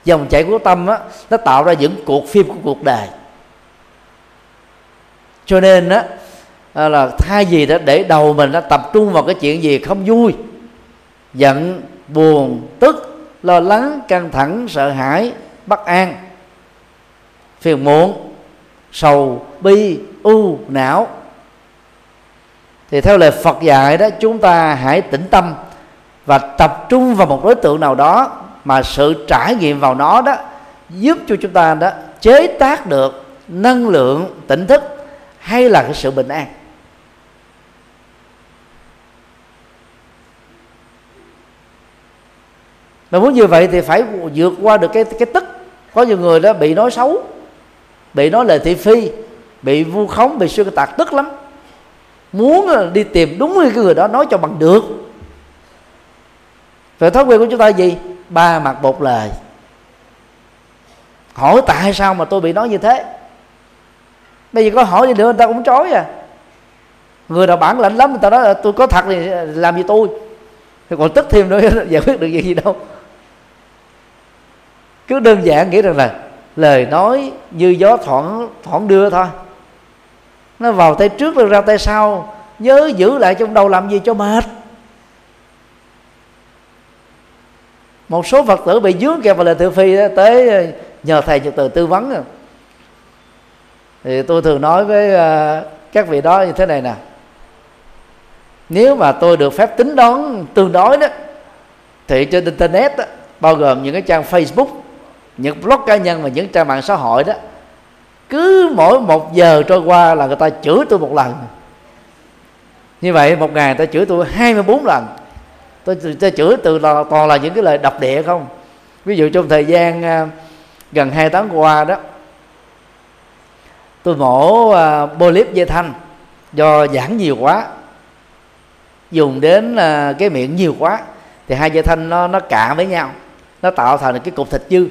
Dòng chảy của tâm á, nó tạo ra những cuộc phim của cuộc đời. Cho nên á à là thay vì đó, để đầu mình nó tập trung vào cái chuyện gì không vui, giận, buồn, tức, lo lắng, căng thẳng, sợ hãi, bất an, phiền muộn, sầu, bi, u, não, thì theo lời Phật dạy đó, chúng ta hãy tĩnh tâm và tập trung vào một đối tượng nào đó mà sự trải nghiệm vào nó đó giúp cho chúng ta đó chế tác được năng lượng, tỉnh thức hay là cái sự bình an. Mà muốn như vậy thì phải vượt qua được cái cái tức. Có nhiều người đó bị nói xấu, bị nói lời thị phi, bị vu khống, bị xuyên tạc tức lắm. Muốn đi tìm đúng cái người đó nói cho bằng được về thói quen của chúng ta gì? Ba mặt một lời hỏi tại sao mà tôi bị nói như thế? Bây giờ có hỏi gì nữa người ta cũng chối à. Người nào bản lãnh lắm người ta nói là tôi có thật thì làm gì tôi. Thì còn tức thêm nữa giải quyết được gì, gì đâu. Cứ đơn giản nghĩ rằng là lời nói như gió thoảng thoảng đưa thôi. Nó vào tay trước rồi ra tay sau. Nhớ giữ lại trong đầu làm gì cho mệt. Một số phật tử bị dướng kẹp vào lời tự phi đó, tới ờ, nhờ thầy nhật từ tư vấn rồi. thì tôi thường nói với ờ, các vị đó như thế này nè. Nếu mà tôi được phép tính đoán tương đối đó thì trên internet đó, bao gồm những cái trang facebook những blog cá nhân và những trang mạng xã hội đó cứ mỗi một giờ trôi qua là người ta chửi tôi một lần. Như vậy một ngày ta chửi tôi 24 lần tôi, tôi chửi từ là, toàn là những cái lời độc địa không? Ví dụ trong thời gian à, gần hai tháng qua đó tôi mổ uh, polyp dây thanh do giãn nhiều quá dùng đến uh, cái miệng nhiều quá thì hai dây thanh nó nó cạn với nhau nó tạo thành cái cục thịt dư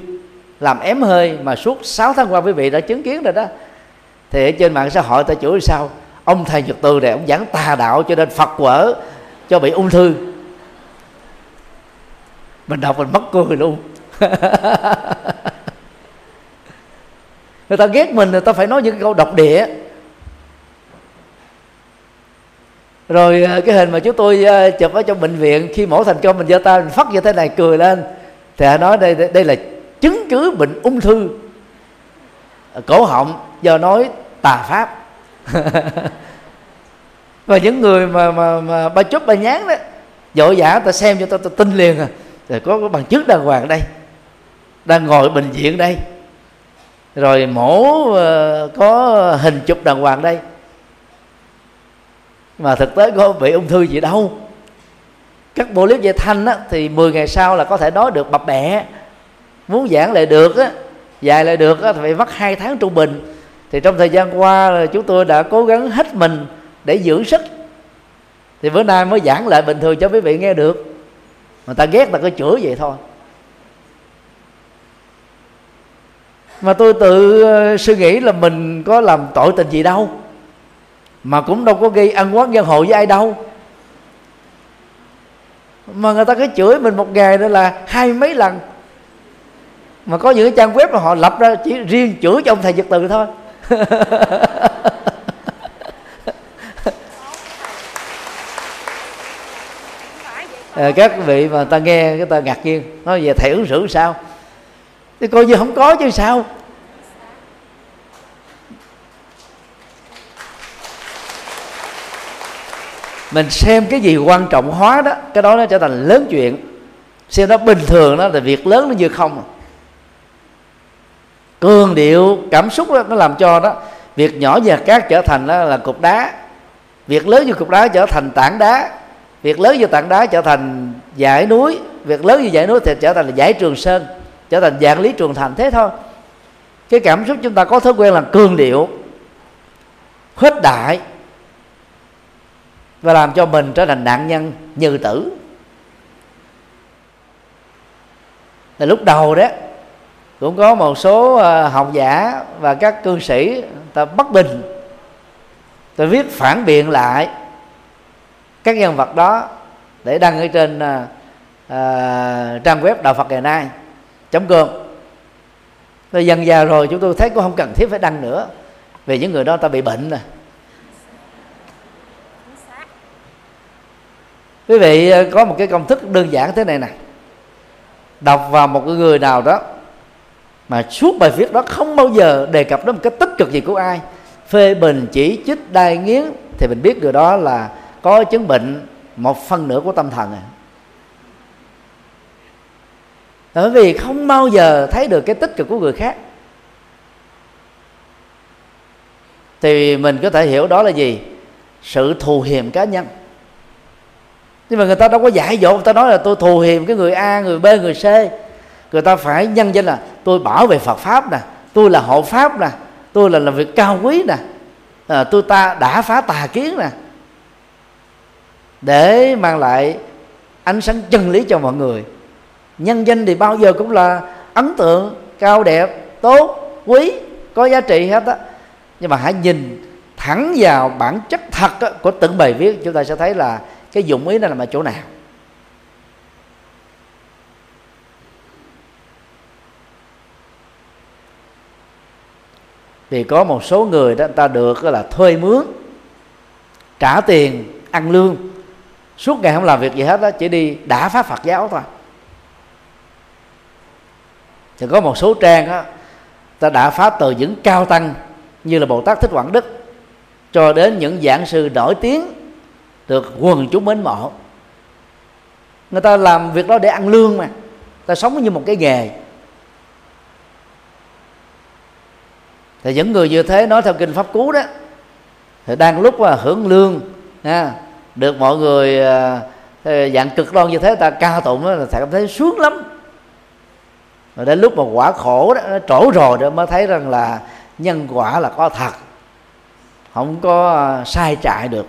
làm ém hơi mà suốt 6 tháng qua quý vị đã chứng kiến rồi đó. Thì ở trên mạng xã hội ta chửi sao ông thầy nhật từ này ông giảng tà đạo cho nên phật quở cho bị ung thư mình đọc mình mất cười luôn. Người ta ghét mình người ta phải nói những câu độc địa. Rồi à, cái hình mà chúng tôi à, chụp ở trong bệnh viện khi mổ thành công mình giơ tay mình phát như thế này cười lên. Thì họ nói đây đây là chứng cứ bệnh ung thư. À, cổ họng do nói tà pháp. Và những người mà mà, mà ba chốt ba nhán đó dội vã ta xem cho ta, ta tin liền à rồi có có bằng chứng đàng hoàng đây đang ngồi bệnh viện đây. Rồi mổ uh, có hình chụp đàng hoàng đây. Mà thực tế có bị ung thư gì đâu. Các bộ clip dây thanh á, thì 10 ngày sau là có thể nói được bập bẹ. Muốn giảng lại được á dài lại được á, thì phải mất hai tháng trung bình. Thì trong thời gian qua là chúng tôi đã cố gắng hết mình để giữ sức. Thì bữa nay mới giảng lại bình thường cho quý vị nghe được mà ta ghét ta cứ chửi vậy thôi. Mà tôi tự ờ, suy nghĩ là mình có làm tội tình gì đâu, mà cũng đâu có gây ăn quán giang hồ với ai đâu. Mà người ta cứ chửi mình một ngày nữa là hai mấy lần. Mà có những cái trang web mà họ lập ra chỉ riêng chửi cho ông thầy giật từ thôi. Ờ, các vị mà ta nghe cái ta ngạc nhiên. Nói về thầy ứng xử sao? Thì coi như không có chứ sao? Mình xem cái gì quan trọng hóa đó cái đó nó trở thành lớn chuyện. Xem nó bình thường đó là việc lớn nó như không. Cường điệu cảm xúc đó, nó làm cho đó. Việc nhỏ như cát trở thành đó là cục đá. Việc lớn như cục đá trở thành tảng đá việc lớn như tảng đá trở thành dãy núi, việc lớn như dãy núi thì trở thành là dãy trường sơn, trở thành dạng lý trường thành. Thế thôi. Cái cảm xúc chúng ta có thói quen là cường điệu, khuếch đại, và làm cho mình trở thành nạn nhân như tử. Là lúc đầu đó, cũng có một số ờ, học giả và các cư sĩ ta bất bình. Ta viết phản biện lại các nhân vật đó để đăng ở trên à, à trang web đạo Phật ngày nay chấm cơm rồi dần già rồi chúng tôi thấy cũng không cần thiết phải đăng nữa vì những người đó ta bị bệnh rồi quý vị à, có một cái công thức đơn giản thế này nè. Đọc vào một người nào đó mà suốt bài viết đó không bao giờ đề cập đến một cái tích cực gì của ai. Phê bình chỉ trích đai nghiến thì mình biết người đó là có chứng bệnh một phần nửa của tâm thần à. Bởi vì không bao giờ thấy được cái tích cực của người khác. Thì mình có thể hiểu đó là gì? Sự thù hiềm cá nhân. Nhưng mà người ta đâu có giải dỗ người ta nói là tôi thù hiềm cái người a người b người c. Người ta phải nhân danh là tôi bảo vệ phật pháp nè tôi là hộ pháp nè tôi là làm việc cao quý nè à, tôi ta đã phá tà kiến nè để mang lại ánh sáng chân lý cho mọi người. Nhân danh thì bao giờ cũng là ấn tượng, cao đẹp, tốt, quý, có giá trị hết á. Nhưng mà hãy nhìn thẳng vào bản chất thật của từng bài viết, chúng ta sẽ thấy là cái dụng ý nó nằm ở chỗ nào. Thì có một số người đó ta được là thuê mướn, trả tiền ăn lương suốt ngày không làm việc gì hết đó chỉ đi đã phá Phật giáo thôi. Thì có một số trang đó ta đã phá từ những cao tăng như là Bồ Tát Thích Quảng Đức cho đến những giảng sư nổi tiếng được quần chúng mến mộ. Người ta làm việc đó để ăn lương mà ta sống như một cái nghề. Thì những người như thế nói theo kinh pháp cú đó thì đang lúc mà hưởng lương ha, được mọi người à, dạng cực đoan như thế ta ca tụng đó, là ta cảm thấy sướng lắm. Rồi đến lúc mà quả khổ đó nó trổ rồi đó mới thấy rằng là nhân quả là có thật. Không có à, sai chạy được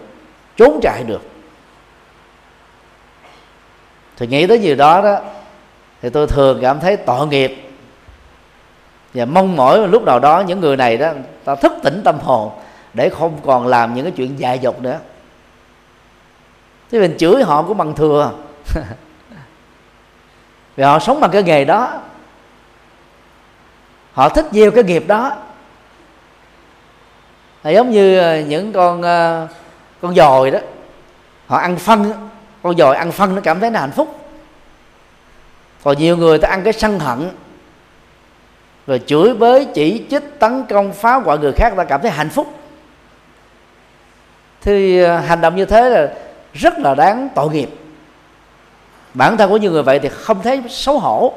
trốn chạy được. Thì nghĩ tới gì đó đó thì tôi thường cảm thấy tội nghiệp. Và mong mỏi lúc nào đó những người này đó ta thức tỉnh tâm hồn để không còn làm những cái chuyện dại dột nữa thì mình chửi họ cũng bằng thừa. Vì họ sống bằng cái nghề đó. Họ thích gieo cái nghiệp đó. Là giống như ờ, những con ờ, con dồi đó. Họ ăn phân con dồi ăn phân nó cảm thấy nó hạnh phúc. Còn nhiều người ta ăn cái sân hận. Rồi chửi bới chỉ trích tấn công phá hoại người khác ta cảm thấy hạnh phúc. Thì ờ, hành động như thế là rất là đáng tội nghiệp. Bản thân của những người vậy thì không thấy xấu hổ,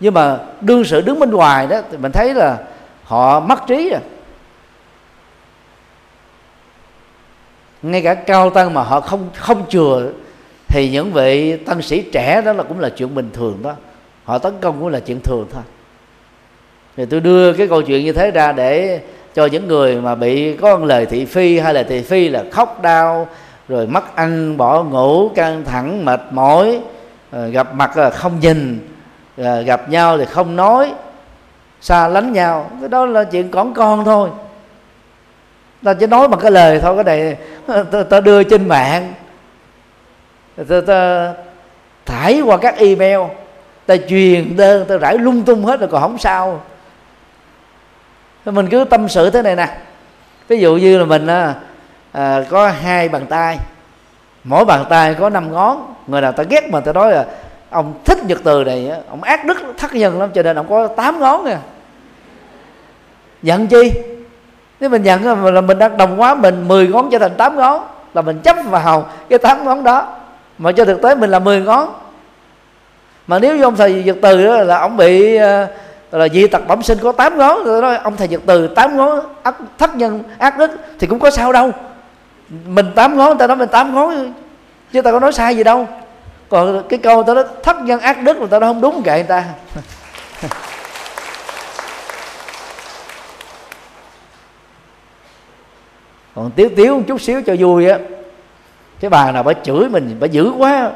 nhưng mà đương sự đứng bên ngoài đó thì mình thấy là họ mất trí rồi ngay cả cao tăng mà họ không không chừa thì những vị tăng sĩ trẻ đó là cũng là chuyện bình thường đó. Họ tấn công cũng là chuyện thường thôi. Thì tôi đưa cái câu chuyện như thế ra để cho những người mà bị có lời thị phi hay là thị phi là khóc đau rồi mất ăn bỏ ngủ căng thẳng mệt mỏi ờ, gặp mặt là không nhìn ờ, gặp nhau thì không nói xa lánh nhau. Cái đó là chuyện còn con thôi. Ta chỉ nói bằng cái lời thôi cái này ta, ta đưa trên mạng. Ta, ta thải qua các email ta truyền đơn ta rải lung tung hết rồi còn không sao. Mình cứ tâm sự thế này nè. Ví dụ như là mình à, có hai bàn tay. Mỗi bàn tay có năm ngón. Người nào ta ghét mà ta nói là ông thích nhật từ này ông ác đức thất nhân lắm cho nên ông có tám ngón nè giận chi? Nếu mình nhận là mình đang đồng hóa mình 10 ngón trở thành 8 ngón là mình chấp vào cái 8 ngón đó. Mà cho thực tế mình là 10 ngón. Mà nếu như ông thầy Nhật Từ đó là ông bị ờ, là dị tật bẩm sinh có 8 ngón rồi nói ông thầy Nhật Từ 8 ngón ác, thất nhân ác đức thì cũng có sao đâu mình tám ngón, người ta nói mình tám ngón chứ ta có nói sai gì đâu. Còn cái câu ta nói, thất nhân ác đức người ta nói không đúng kệ người ta. Còn tiếu tiếu một chút xíu cho vui á. Cái bà nào bà chửi mình, bà dữ quá.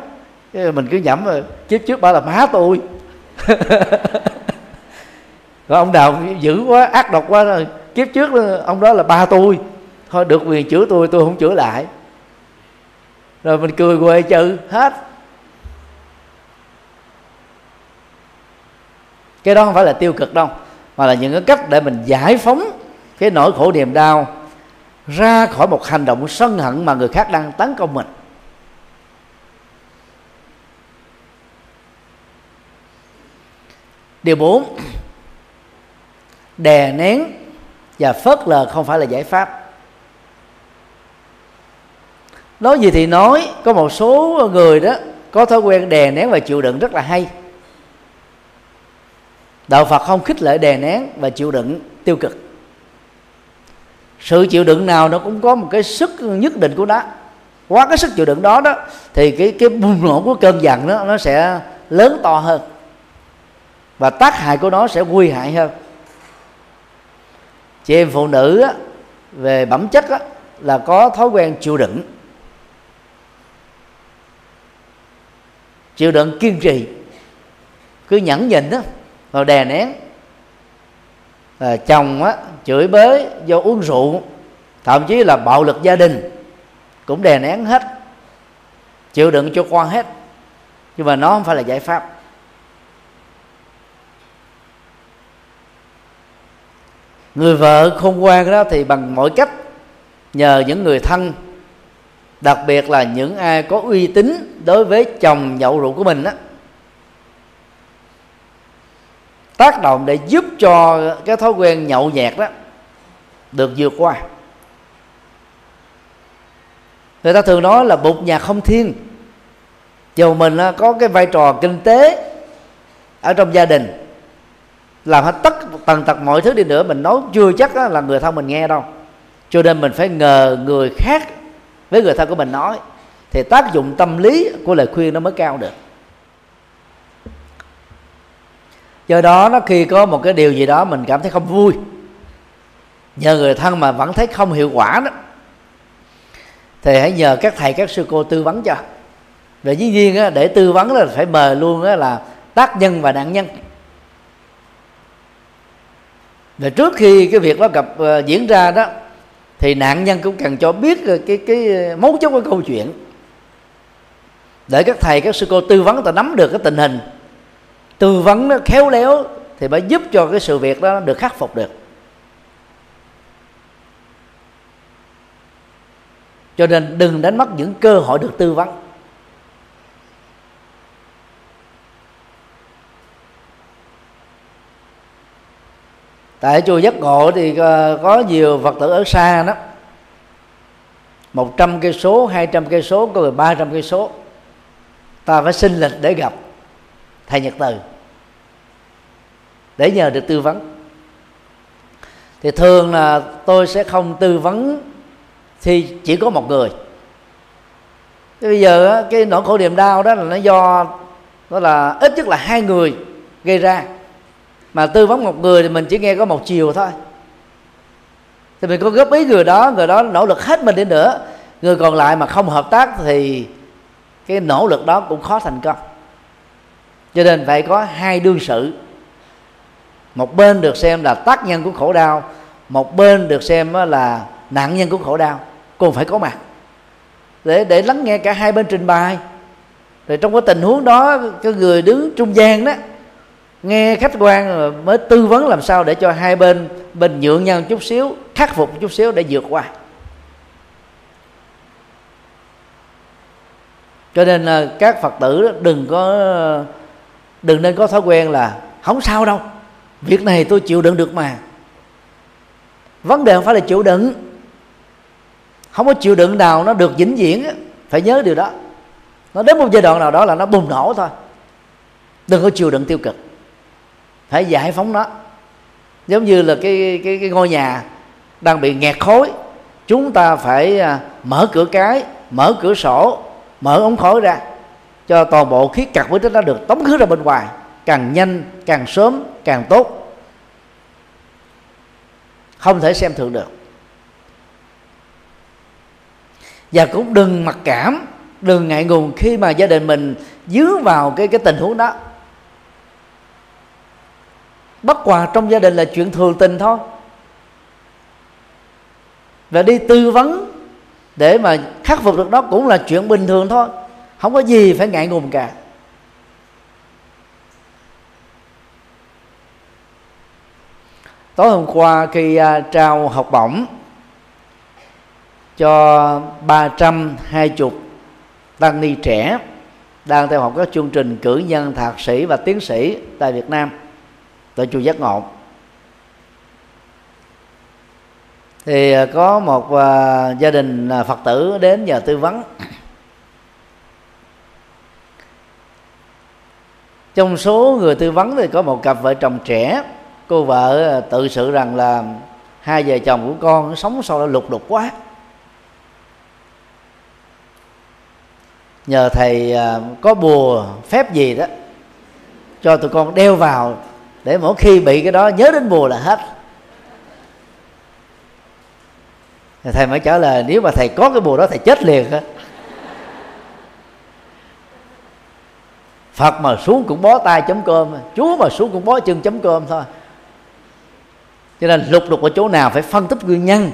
Cái mình cứ nhẩm ờ, rồi trước trước bà là má tôi. Còn ông nào dữ quá, ác độc quá rồi kiếp trước ông đó là ba tôi thôi, được quyền chữa tôi tôi không chữa lại. Rồi mình cười quê chữ hết. Cái đó không phải là tiêu cực đâu, mà là những cái cách để mình giải phóng cái nỗi khổ niềm đau ra khỏi một hành động sân hận mà người khác đang tấn công mình. Điều bốn, đè nén và phớt lờ không phải là giải pháp nói gì thì nói có một số người đó có thói quen đè nén và chịu đựng rất là hay. Đạo phật không khích lệ đè nén và chịu đựng tiêu cực. Sự chịu đựng nào nó cũng có một cái sức nhất định của nó. Quá cái sức chịu đựng đó đó thì cái cái bùng nổ của cơn giận đó nó sẽ lớn to hơn. Và tác hại của nó sẽ nguy hại hơn. Chị em phụ nữ á, về bẩm chất á, là có thói quen chịu đựng. Chịu đựng kiên trì. Cứ nhẫn nhịn đó vào đè nén. À, chồng á chửi bới do uống rượu thậm chí là bạo lực gia đình cũng đè nén hết. Chịu đựng cho qua hết. Nhưng mà nó không phải là giải pháp. Người vợ khôn ngoan đó thì bằng mọi cách nhờ những người thân đặc biệt là những ai có uy tín đối với chồng nhậu rượu của mình đó tác động để giúp cho cái thói quen nhậu nhẹt đó được vượt qua. Người ta thường nói là bụt nhà không thiên. Dù mình có cái vai trò kinh tế ở trong gia đình, làm hết tất tần tật mọi thứ đi nữa, mình nói chưa chắc là người thân mình nghe đâu. Cho nên mình phải ngờ người khác với người thân của mình nói thì tác dụng tâm lý của lời khuyên nó mới cao được. Do đó nó khi có một cái điều gì đó mình cảm thấy không vui nhờ người thân mà vẫn thấy không hiệu quả đó thì hãy nhờ các thầy các sư cô tư vấn cho. Và dĩ nhiên á, để tư vấn là phải mời luôn á, là tác nhân và nạn nhân. Và trước khi cái việc đó gặp uh, diễn ra đó thì nạn nhân cũng cần cho biết cái cái mấu chốt của câu chuyện. Để các thầy, các sư cô tư vấn ta nắm được cái tình hình. Tư vấn nó khéo léo thì mới giúp cho cái sự việc đó được khắc phục được. Cho nên đừng đánh mất những cơ hội được tư vấn. Tại chùa giác ngộ thì ờ, có nhiều phật tử ở xa đó. Một trăm cây số, hai trăm cây số, có người ba trăm cây số. Ta phải xin lịch để gặp thầy nhật từ, để nhờ được tư vấn. Thì thường là tôi sẽ không tư vấn thì chỉ có một người. Thế bây giờ cái nỗi khổ niềm đau đó là nó do, đó là ít nhất là hai người gây ra mà tư vấn một người thì mình chỉ nghe có một chiều thôi. Thì mình có góp ý người đó người đó nỗ lực hết mình đi nữa. Người còn lại mà không hợp tác thì cái nỗ lực đó cũng khó thành công. Cho nên phải có hai đương sự. Một bên được xem là tác nhân của khổ đau, một bên được xem là nạn nhân của khổ đau. Cùng phải có mặt. Để để lắng nghe cả hai bên trình bày. Rồi trong cái tình huống đó, cái người đứng trung gian đó nghe khách quan mới tư vấn làm sao để cho hai bên bình nhượng nhau chút xíu, khắc phục chút xíu để vượt qua. Cho nên là các phật tử đừng có, đừng nên có thói quen là không sao đâu, việc này tôi chịu đựng được mà. Vấn đề không phải là chịu đựng. Không có chịu đựng nào nó được vĩnh viễn phải nhớ điều đó. Nó đến một giai đoạn nào đó là nó bùng nổ thôi. Đừng có chịu đựng tiêu cực phải giải phóng nó. Giống như là cái cái, cái ngôi nhà đang bị nghẹt khối chúng ta phải à, mở cửa cái mở cửa sổ mở ống khói ra cho toàn bộ khí cặt với nó được tống khứ ra bên ngoài. Càng nhanh càng sớm càng tốt. Không thể xem thường được. Và cũng đừng mặc cảm đừng ngại ngùng khi mà gia đình mình dướng vào cái cái tình huống đó bất hòa trong gia đình là chuyện thường tình thôi. Và đi tư vấn để mà khắc phục được đó cũng là chuyện bình thường thôi. Không có gì phải ngại ngùng cả. Tối hôm qua khi uh, trao học bổng cho 320 tăng ni trẻ đang theo học các chương trình cử nhân thạc sĩ và tiến sĩ tại Việt Nam tại chùa Giác Ngộ. Thì à, có một à, gia đình à, Phật tử đến nhờ tư vấn. Trong số người tư vấn thì có một cặp vợ chồng trẻ. Cô vợ tự sự rằng là hai vợ chồng của con sống sau đó lục đục quá. Nhờ thầy có bùa phép gì đó cho tụi con đeo vào để mỗi khi bị cái đó, nhớ đến mùa là hết. Thầy mới trả lời, nếu mà thầy có cái bùa đó, thầy chết liền á. Phật mà xuống cũng bó tay chấm cơm, chúa mà xuống cũng bó chân chấm cơm thôi. Cho nên lục đục ở chỗ nào phải phân tích nguyên nhân.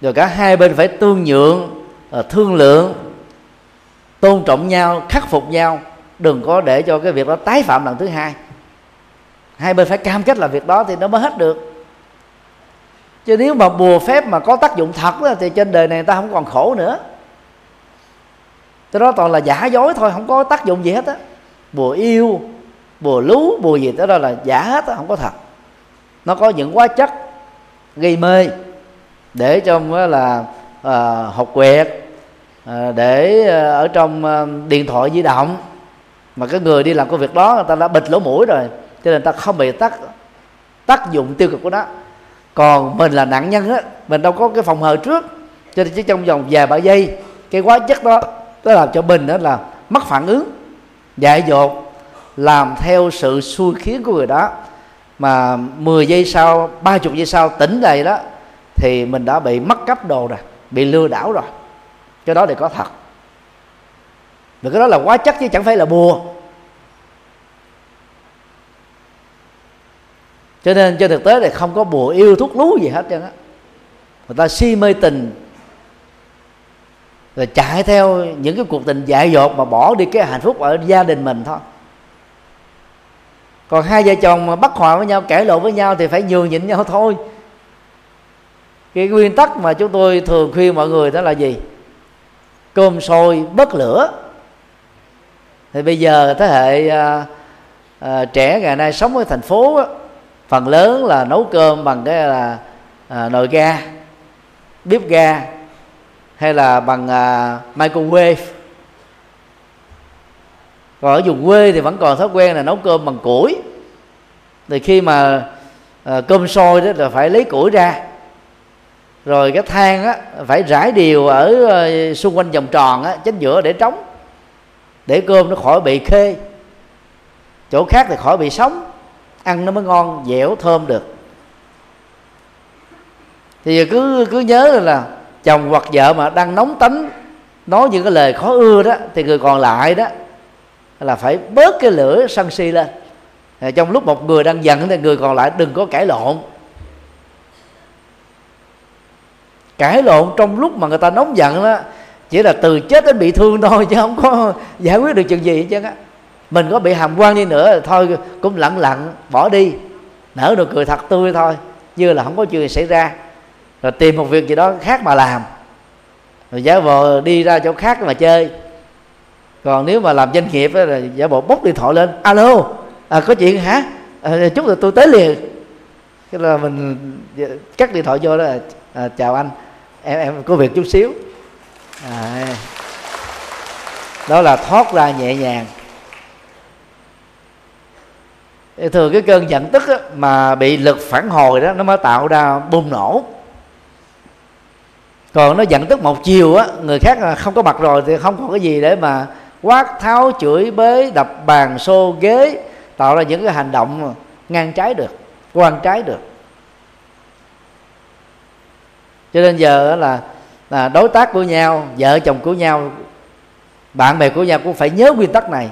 Rồi cả hai bên phải tương nhượng ờ, thương lượng, tôn trọng nhau, khắc phục nhau. Đừng có để cho cái việc đó tái phạm lần thứ hai hai bên phải cam kết là việc đó thì nó mới hết được. Chứ nếu mà bùa phép mà có tác dụng thật đó, thì trên đời này người ta không còn khổ nữa. Cái đó toàn là giả dối thôi không có tác dụng gì hết á. Bùa yêu bùa lú bùa gì đó là giả hết á không có thật. Nó có những hóa chất gây mê để trong là à, học quyệt à, để à, ở trong à, điện thoại di động. Mà cái người đi làm công việc đó người ta đã bịt lỗ mũi rồi cho nên ta không bị tác tác dụng tiêu cực của nó. Còn mình là nạn nhân á, mình đâu có cái phòng hờ trước. Cho nên chỉ trong vòng vài ba giây, cái quá chất đó, nó làm cho mình đó là mất phản ứng, dại dột, làm theo sự xui khiến của người đó. Mà 10 giây sau 30 giây sau tỉnh dậy đó, thì mình đã bị mất cấp đồ rồi, bị lừa đảo rồi. Cái đó thì có thật. Và cái đó là quá chất chứ chẳng phải là bùa. Cho nên trên thực tế thì không có bùa yêu thuốc lú gì hết trơn á. Người ta si mê tình rồi chạy theo những cái cuộc tình dại dột mà bỏ đi cái hạnh phúc ở gia đình mình thôi. Còn hai vợ chồng mà bắt hòa với nhau cãi lộn với nhau thì phải nhường nhịn nhau thôi. Cái nguyên tắc mà chúng tôi thường khuyên mọi người đó là gì? Cơm sôi bất lửa. Thì bây giờ thế hệ à, à, trẻ ngày nay sống ở thành phố á, phần lớn là nấu cơm bằng cái là à, nồi ga bếp ga hay là bằng à, microwave. Còn ở vùng quê thì vẫn còn thói quen là nấu cơm bằng củi. Thì khi mà à, cơm sôi đó là phải lấy củi ra. Rồi cái than á phải rải đều ở à, xung quanh vòng tròn á chính giữa để trống để cơm nó khỏi bị khê. Chỗ khác thì khỏi bị sống ăn nó mới ngon dẻo thơm được. Thì cứ cứ nhớ là, là chồng hoặc vợ mà đang nóng tánh nói những cái lời khó ưa đó thì người còn lại đó là phải bớt cái lửa sân si lên. Trong lúc một người đang giận thì người còn lại đừng có cãi lộn. Cãi lộn trong lúc mà người ta nóng giận đó chỉ là từ chết đến bị thương thôi chứ không có giải quyết được chuyện gì chứ á mình có bị hàm quan đi nữa thôi cũng lặng lặng bỏ đi. Nở được cười thật tươi thôi như là không có chuyện gì xảy ra. Rồi tìm một việc gì đó khác mà làm. Rồi giả vờ đi ra chỗ khác mà chơi. Còn nếu mà làm doanh nghiệp là giả bộ bốc điện thoại lên. Alo à, có chuyện hả? À, chút rồi tôi tới liền. Cái là mình dạ, cắt điện thoại vô đó à, chào anh em em có việc chút xíu. À, đó là thoát ra nhẹ nhàng thường cái cơn giận tức á, mà bị lực phản hồi đó nó mới tạo ra bùng nổ. Còn nó giận tức một chiều á người khác không có mặt rồi thì không còn cái gì để mà quát tháo chửi bế đập bàn xô ghế tạo ra những cái hành động ngang trái được quan trái được. Cho nên giờ là, là đối tác của nhau vợ chồng của nhau bạn bè của nhau cũng phải nhớ nguyên tắc này.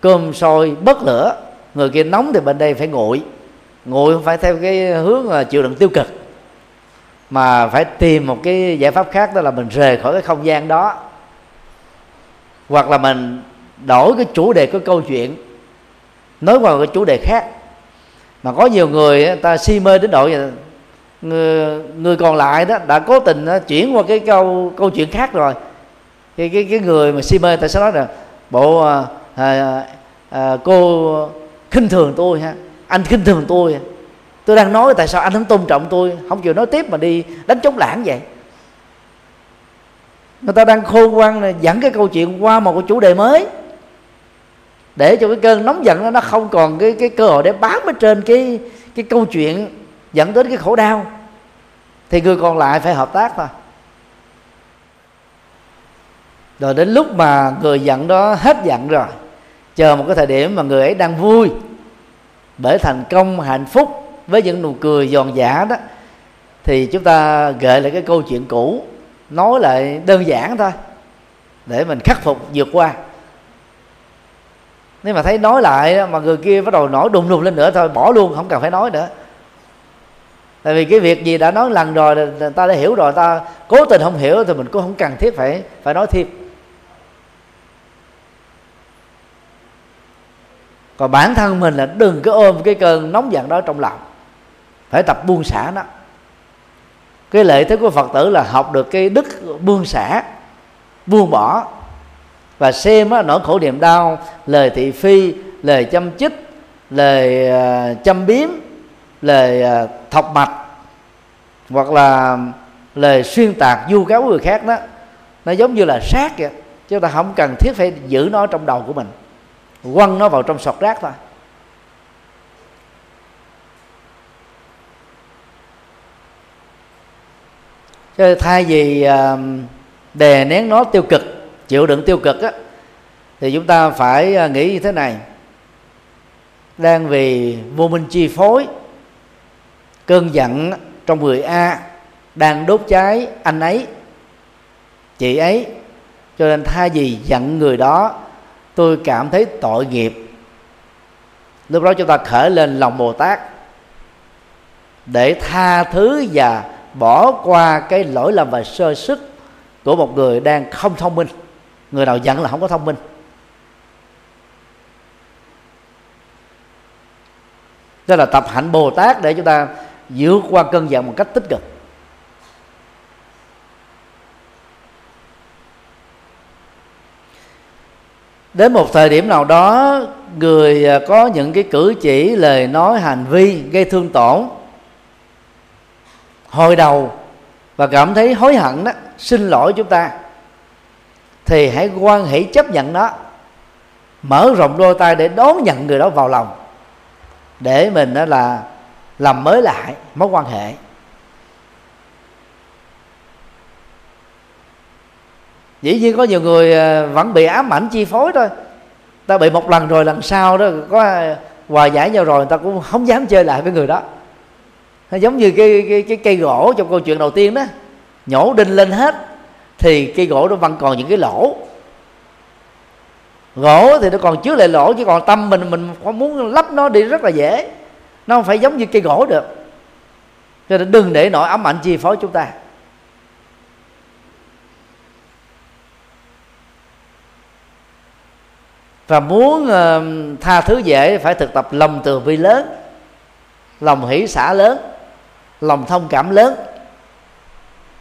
Cơm sôi bất lửa người kia nóng thì bên đây phải nguội nguội không phải theo cái hướng là chịu đựng tiêu cực mà phải tìm một cái giải pháp khác đó là mình rời khỏi cái không gian đó. Hoặc là mình đổi cái chủ đề của câu chuyện nói vào cái chủ đề khác. Mà có nhiều người ta si mê đến độ người, người còn lại đó đã cố tình chuyển qua cái câu câu chuyện khác rồi. Cái cái cái người mà si mê ta sẽ nói là bộ à, à, à, cô khinh thường tôi ha. Anh khinh thường tôi. Tôi đang nói tại sao anh không tôn trọng tôi? Không chịu nói tiếp mà đi đánh chống lãng vậy. Người ta đang khôn ngoan dẫn cái câu chuyện qua một cái chủ đề mới. Để cho cái cơn nóng giận đó nó không còn cái cái cơ hội để bám ở trên cái cái câu chuyện dẫn đến cái khổ đau. Thì người còn lại phải hợp tác thôi. Rồi đến lúc mà người giận đó hết giận rồi chờ một cái thời điểm mà người ấy đang vui, bởi thành công, hạnh phúc với những nụ cười giòn giả đó, thì chúng ta gợi lại cái câu chuyện cũ, nói lại đơn giản thôi, để mình khắc phục vượt qua. Nếu mà thấy nói lại mà người kia bắt đầu nổi đùng đùng lên nữa thôi, bỏ luôn, không cần phải nói nữa. Tại vì cái việc gì đã nói lần rồi ta đã hiểu rồi ta cố tình không hiểu thì mình cũng không cần thiết phải phải nói thêm. Còn bản thân mình là đừng có ôm cái cơn nóng giận đó trong lòng. Phải tập buông xả nó. Cái lợi thế của phật tử là học được cái đức buông xả buông bỏ. Và xem á, nỗi khổ niềm đau lời thị phi lời châm chích lời à, uh, châm biếm lời uh, thọc mạch hoặc là lời xuyên tạc vu cáo người khác đó nó giống như là sát vậy chúng ta không cần thiết phải giữ nó trong đầu của mình quăng nó vào trong sọt rác thôi. Cho thay vì à, đè nén nó tiêu cực, chịu đựng tiêu cực á, thì chúng ta phải à, nghĩ như thế này. Đang vì vô minh chi phối, cơn giận trong người a đang đốt cháy anh ấy, chị ấy, cho nên thay vì giận người đó tôi cảm thấy tội nghiệp. Lúc đó chúng ta khởi lên lòng bồ tát để tha thứ và bỏ qua cái lỗi lầm và sơ sức của một người đang không thông minh. Người nào giận là không có thông minh. Đó là tập hạnh bồ tát để chúng ta vượt qua cơn giận một cách tích cực. Đến một thời điểm nào đó người à, có những cái cử chỉ lời nói hành vi gây thương tổn hồi đầu và cảm thấy hối hận đó xin lỗi chúng ta thì hãy quan hệ chấp nhận nó, mở rộng đôi tay để đón nhận người đó vào lòng để mình đó là làm mới lại mối quan hệ. Dĩ nhiên có nhiều người à, vẫn bị ám ảnh chi phối thôi. Ta bị một lần rồi lần sau đó có à, hòa giải nhau rồi người ta cũng không dám chơi lại với người đó. Nó giống như cái, cái cái cây gỗ trong câu chuyện đầu tiên đó. Nhổ đinh lên hết thì cây gỗ nó vẫn còn những cái lỗ. Gỗ thì nó còn chứa lại lỗ chứ còn tâm mình mình muốn lắp nó đi rất là dễ. Nó không phải giống như cây gỗ được. Cho nên đừng để nỗi ám ảnh chi phối chúng ta. và muốn uh, tha thứ dễ phải thực tập lòng từ bi lớn lòng hỷ xã lớn lòng thông cảm lớn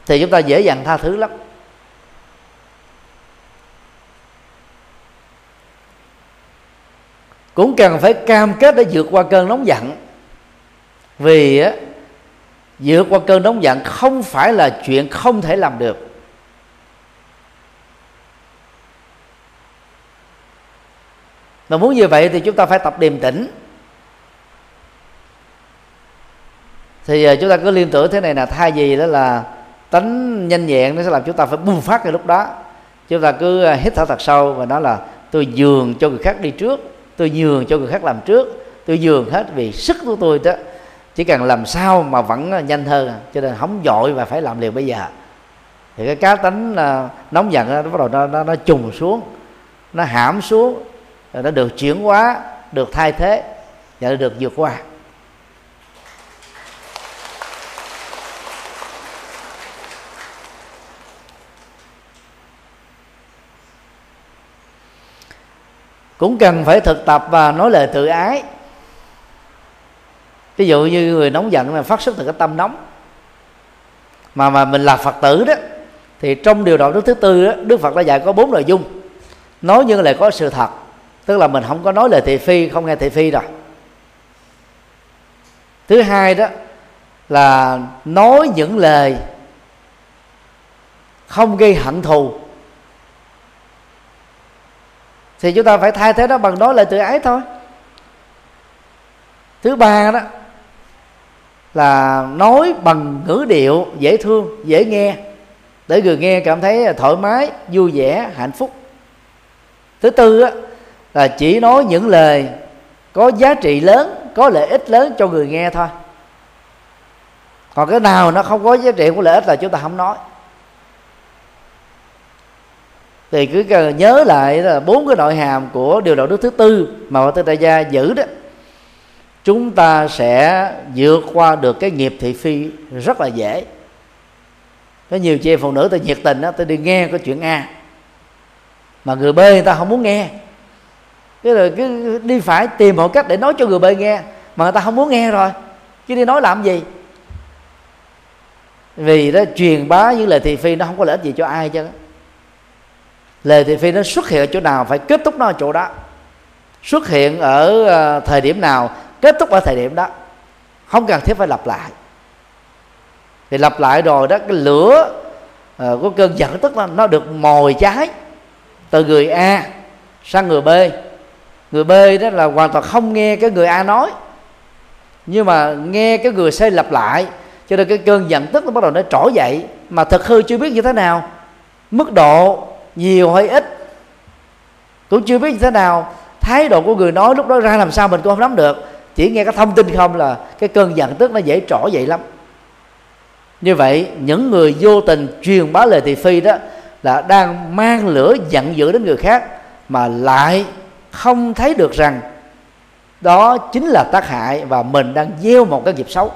thì chúng ta dễ dàng tha thứ lắm. Cũng cần phải cam kết để vượt qua cơn nóng giận vì vượt qua cơn nóng giận không phải là chuyện không thể làm được. Mà muốn như vậy thì chúng ta phải tập điềm tĩnh. Thì à, chúng ta cứ liên tưởng thế này là thay vì đó là tánh nhanh nhẹn nó sẽ làm chúng ta phải bùng phát cái lúc đó. Chúng ta cứ à, hít thở thật sâu và nói là tôi nhường cho người khác đi trước tôi nhường cho người khác làm trước tôi nhường hết vì sức của tôi đó. Chỉ cần làm sao mà vẫn à, nhanh hơn cho nên không dội và phải làm liền bây giờ. Thì cái cá tính nóng giận nó bắt đầu nó, nó, nó trùng xuống nó hãm xuống nó được chuyển hóa, được thay thế và nó được vượt qua. Cũng cần phải thực tập và nói lời tự ái. Ví dụ như người nóng giận là phát xuất từ cái tâm nóng, mà mà mình là phật tử đó, thì trong điều đạo đức thứ tư đó, đức phật đã dạy có bốn nội dung. Nói như là có sự thật tức là mình không có nói lời thị phi không nghe thị phi rồi thứ hai đó là nói những lời không gây hận thù. Thì chúng ta phải thay thế đó bằng nói lời tự ái thôi. Thứ ba đó là nói bằng ngữ điệu dễ thương dễ nghe. Để người nghe cảm thấy thoải mái vui vẻ hạnh phúc. Thứ tư á, là chỉ nói những lời có giá trị lớn, có lợi ích lớn cho người nghe thôi. Còn cái nào nó không có giá trị của lợi ích là chúng ta không nói. Thì cứ nhớ lại là bốn cái nội hàm của điều đạo đức thứ tư mà Phật Tư Đại Gia giữ đó. Chúng ta sẽ vượt qua được cái nghiệp thị phi rất là dễ. Có nhiều chị phụ nữ tôi nhiệt tình đó tôi đi nghe cái chuyện a. Mà người b người ta không muốn nghe cái rồi cứ đi phải tìm mọi cách để nói cho người bên nghe mà người ta không muốn nghe rồi. Chứ đi nói làm gì? Vì đó truyền bá những lời thị phi nó không có lợi ích gì cho ai chứ lời thị phi nó xuất hiện ở chỗ nào phải kết thúc nó ở chỗ đó. Xuất hiện ở ờ, thời điểm nào kết thúc ở thời điểm đó. Không cần thiết phải lặp lại. Thì lặp lại rồi đó cái lửa uh, của cơn giận tức là nó được mồi cháy từ người A sang người B người B đó là hoàn toàn không nghe cái người A nói. Nhưng mà nghe cái người C lặp lại, cho nên cái cơn giận tức nó bắt đầu nó trỗi dậy. Mà thật hư chưa biết như thế nào. Mức độ nhiều hay ít cũng chưa biết như thế nào. Thái độ của người nói lúc đó ra làm sao mình cũng không nắm được. Chỉ nghe cái thông tin không là cái cơn giận tức nó dễ trỗi dậy lắm. Như vậy, những người vô tình truyền bá lời thị phi đó là đang mang lửa giận dữ đến người khác mà lại không thấy được rằng đó chính là tác hại và mình đang gieo một cái nghiệp xấu.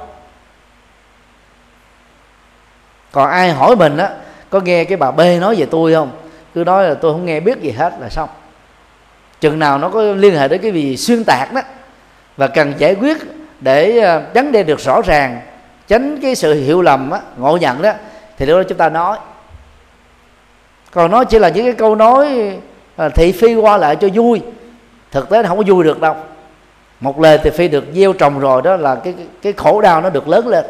Còn ai hỏi mình á có nghe cái bà b nói về tôi không? Cứ nói là tôi không nghe biết gì hết là xong. Chừng nào nó có liên hệ đến cái gì xuyên tạc đó và cần giải quyết để ờ, vấn đề được rõ ràng tránh cái sự hiểu lầm á, ngộ nhận đó thì lúc đó chúng ta nói. Còn nó chỉ là những cái câu nói ờ, thị phi qua lại cho vui thực tế nó không có vui được đâu. Một lời thì phi được gieo trồng rồi đó là cái cái khổ đau nó được lớn lên.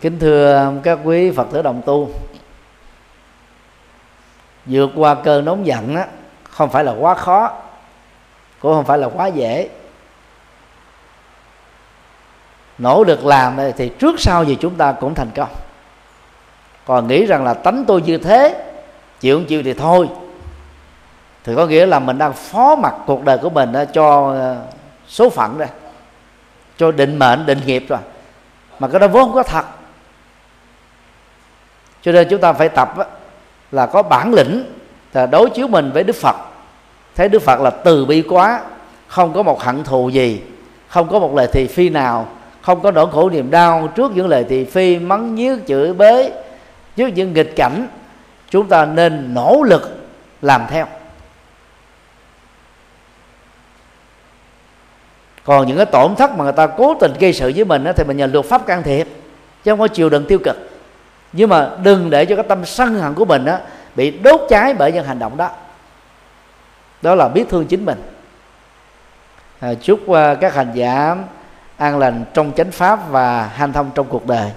Kính thưa các quý phật tử đồng tu, vượt qua cơn nóng giận á, không phải là quá khó, cũng không phải là quá dễ nỗ lực làm thì trước sau gì chúng ta cũng thành công. Còn nghĩ rằng là tánh tôi như thế, chịu không chịu thì thôi. Thì có nghĩa là mình đang phó mặc cuộc đời của mình ờ, cho ờ, số phận đây. Cho định mệnh, định nghiệp rồi. Mà cái đó vốn không có thật. Cho nên chúng ta phải tập là có bản lĩnh, là đối chiếu mình với đức phật. Thấy đức phật là từ bi quá, không có một hận thù gì, không có một lời thị phi nào không có nỗi khổ niềm đau trước những lời thị phi mắng nhiếc chửi bới trước những nghịch cảnh. Chúng ta nên nỗ lực làm theo. Còn những cái tổn thất mà người ta cố tình gây sự với mình đó, thì mình nhờ luật pháp can thiệp chứ không có chiều đựng tiêu cực. Nhưng mà đừng để cho cái tâm sân hận của mình đó bị đốt cháy bởi những hành động đó. Đó là biết thương chính mình. À, chúc uh, các hành giả an lành trong chánh pháp và hanh thông trong cuộc đời.